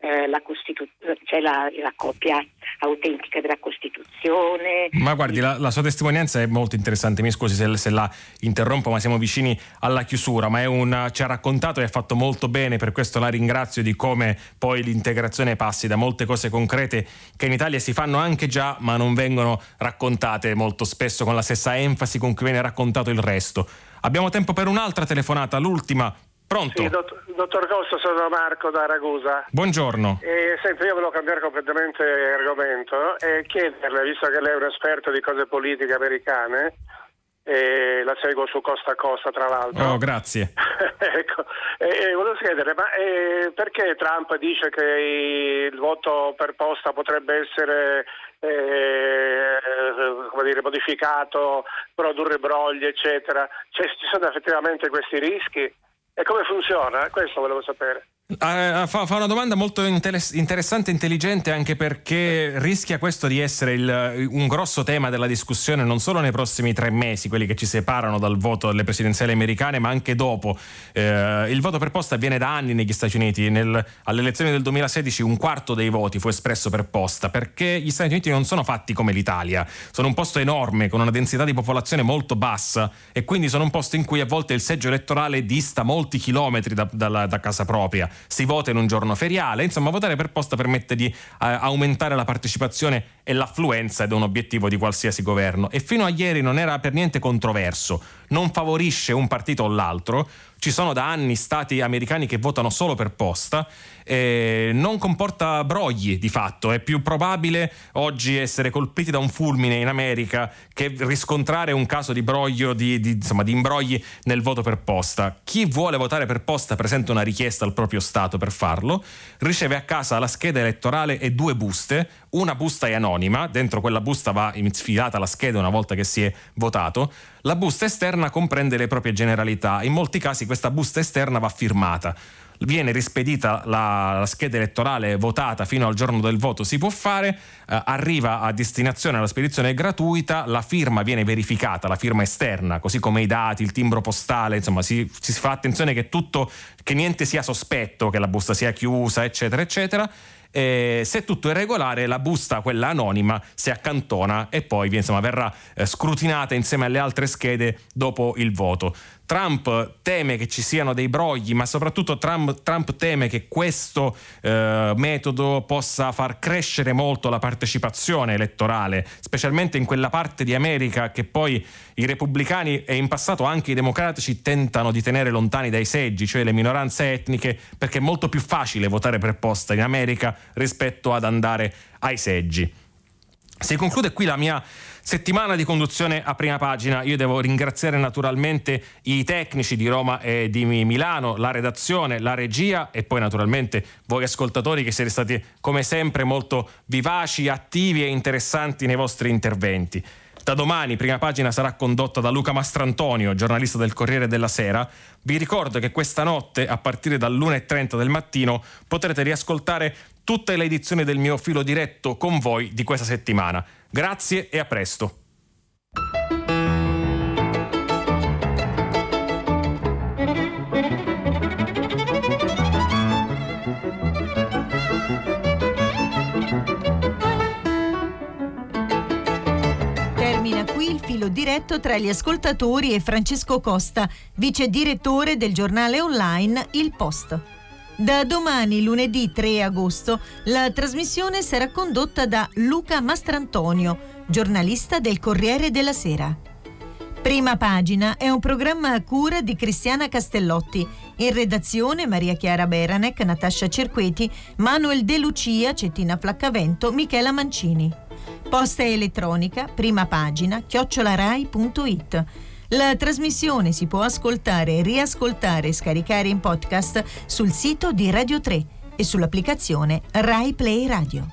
Speaker 10: eh, la, Costitu- cioè la, la, copia autentica della Costituzione.
Speaker 2: Ma guardi, la, la, sua testimonianza è molto interessante, mi scusi se, se, la interrompo, ma siamo vicini alla chiusura, ma un, ci ha raccontato e ha fatto molto bene, per questo la ringrazio di come poi l'integrazione passi da molte cose concrete che in Italia si fanno anche già, ma non vengono raccontate molto spesso con la stessa enfasi con cui viene raccontato il resto. Abbiamo tempo per un'altra telefonata, l'ultima. Pronto?
Speaker 11: Sì, dott- dottor Costa, sono Marco da Ragusa.
Speaker 2: Buongiorno.
Speaker 11: E, senti, io volevo cambiare completamente argomento e chiederle, visto che lei è un esperto di cose politiche americane, e la seguo su Costa a Costa tra l'altro.
Speaker 2: Oh, grazie.
Speaker 11: ecco, e, e volevo chiedere, ma eh, perché Trump dice che il voto per posta potrebbe essere eh, come dire, modificato, produrre brogli, eccetera? Cioè, ci sono effettivamente questi rischi? E come funziona? Questo volevo sapere.
Speaker 2: Uh, fa, fa, una domanda molto interess- interessante e intelligente anche perché rischia questo di essere il, un grosso tema della discussione non solo nei prossimi tre mesi, quelli che ci separano dal voto delle presidenziali americane, ma anche dopo. Uh, il voto per posta avviene da anni negli Stati Uniti. Nel, alle elezioni del 2016 un quarto dei voti fu espresso per posta perché gli Stati Uniti non sono fatti come l'Italia. Sono un posto enorme con una densità di popolazione molto bassa e quindi sono un posto in cui a volte il seggio elettorale dista molti chilometri da, da, da casa propria si vota in un giorno feriale, insomma votare per posta permette di eh, aumentare la partecipazione e l'affluenza ed è un obiettivo di qualsiasi governo. E fino a ieri non era per niente controverso, non favorisce un partito o l'altro, ci sono da anni stati americani che votano solo per posta, eh, non comporta brogli di fatto, è più probabile oggi essere colpiti da un fulmine in America che riscontrare un caso di broglio, di, di, insomma, di imbrogli nel voto per posta. Chi vuole votare per posta presenta una richiesta al proprio Stato per farlo, riceve a casa la scheda elettorale e due buste, una busta è anonima, dentro quella busta va infilata la scheda una volta che si è votato, la busta esterna comprende le proprie generalità, in molti casi questa busta esterna va firmata. Viene rispedita la, la, scheda elettorale votata fino al giorno del voto. Si può fare, eh, arriva a destinazione, la spedizione è gratuita, la firma viene verificata, la firma esterna, così come i dati, il timbro postale, insomma si, si fa attenzione che tutto, che niente sia sospetto, che la busta sia chiusa, eccetera, eccetera eh, se tutto è regolare la busta, quella anonima, si accantona e poi insomma, verrà eh, scrutinata insieme alle altre schede dopo il voto. Trump teme che ci siano dei brogli, ma soprattutto Trump, Trump teme che questo eh, metodo possa far crescere molto la partecipazione elettorale, specialmente in quella parte di America che poi i repubblicani e in passato anche i democratici tentano di tenere lontani dai seggi, cioè le minoranze etniche, perché è molto più facile votare per posta in America rispetto ad andare ai seggi. Si conclude qui la mia settimana di conduzione a prima pagina. Io devo ringraziare naturalmente i tecnici di Roma e di Milano, la redazione, la regia e poi naturalmente voi ascoltatori che siete stati come sempre molto vivaci, attivi e interessanti nei vostri interventi. Da domani prima pagina sarà condotta da Luca Mastrantonio, giornalista del Corriere della Sera. Vi ricordo che questa notte, a partire dall'1.30 del mattino, potrete riascoltare tutte le edizioni del mio filo diretto con voi di questa settimana. Grazie e a presto.
Speaker 1: Filo diretto tra gli ascoltatori e Francesco Costa, vice direttore del giornale online Il Post. Da domani, lunedì 3 agosto, la trasmissione sarà condotta da Luca Mastrantonio, giornalista del Corriere della Sera. Prima pagina è un programma a cura di Cristiana Castellotti. In redazione Maria Chiara Beranec, Natascia Cerqueti, Manuel De Lucia, Cettina Flaccavento, Michela Mancini. Posta elettronica, prima pagina, chiocciolarai.it. La trasmissione si può ascoltare, riascoltare e scaricare in podcast sul sito di Radio 3 e sull'applicazione Rai Play Radio.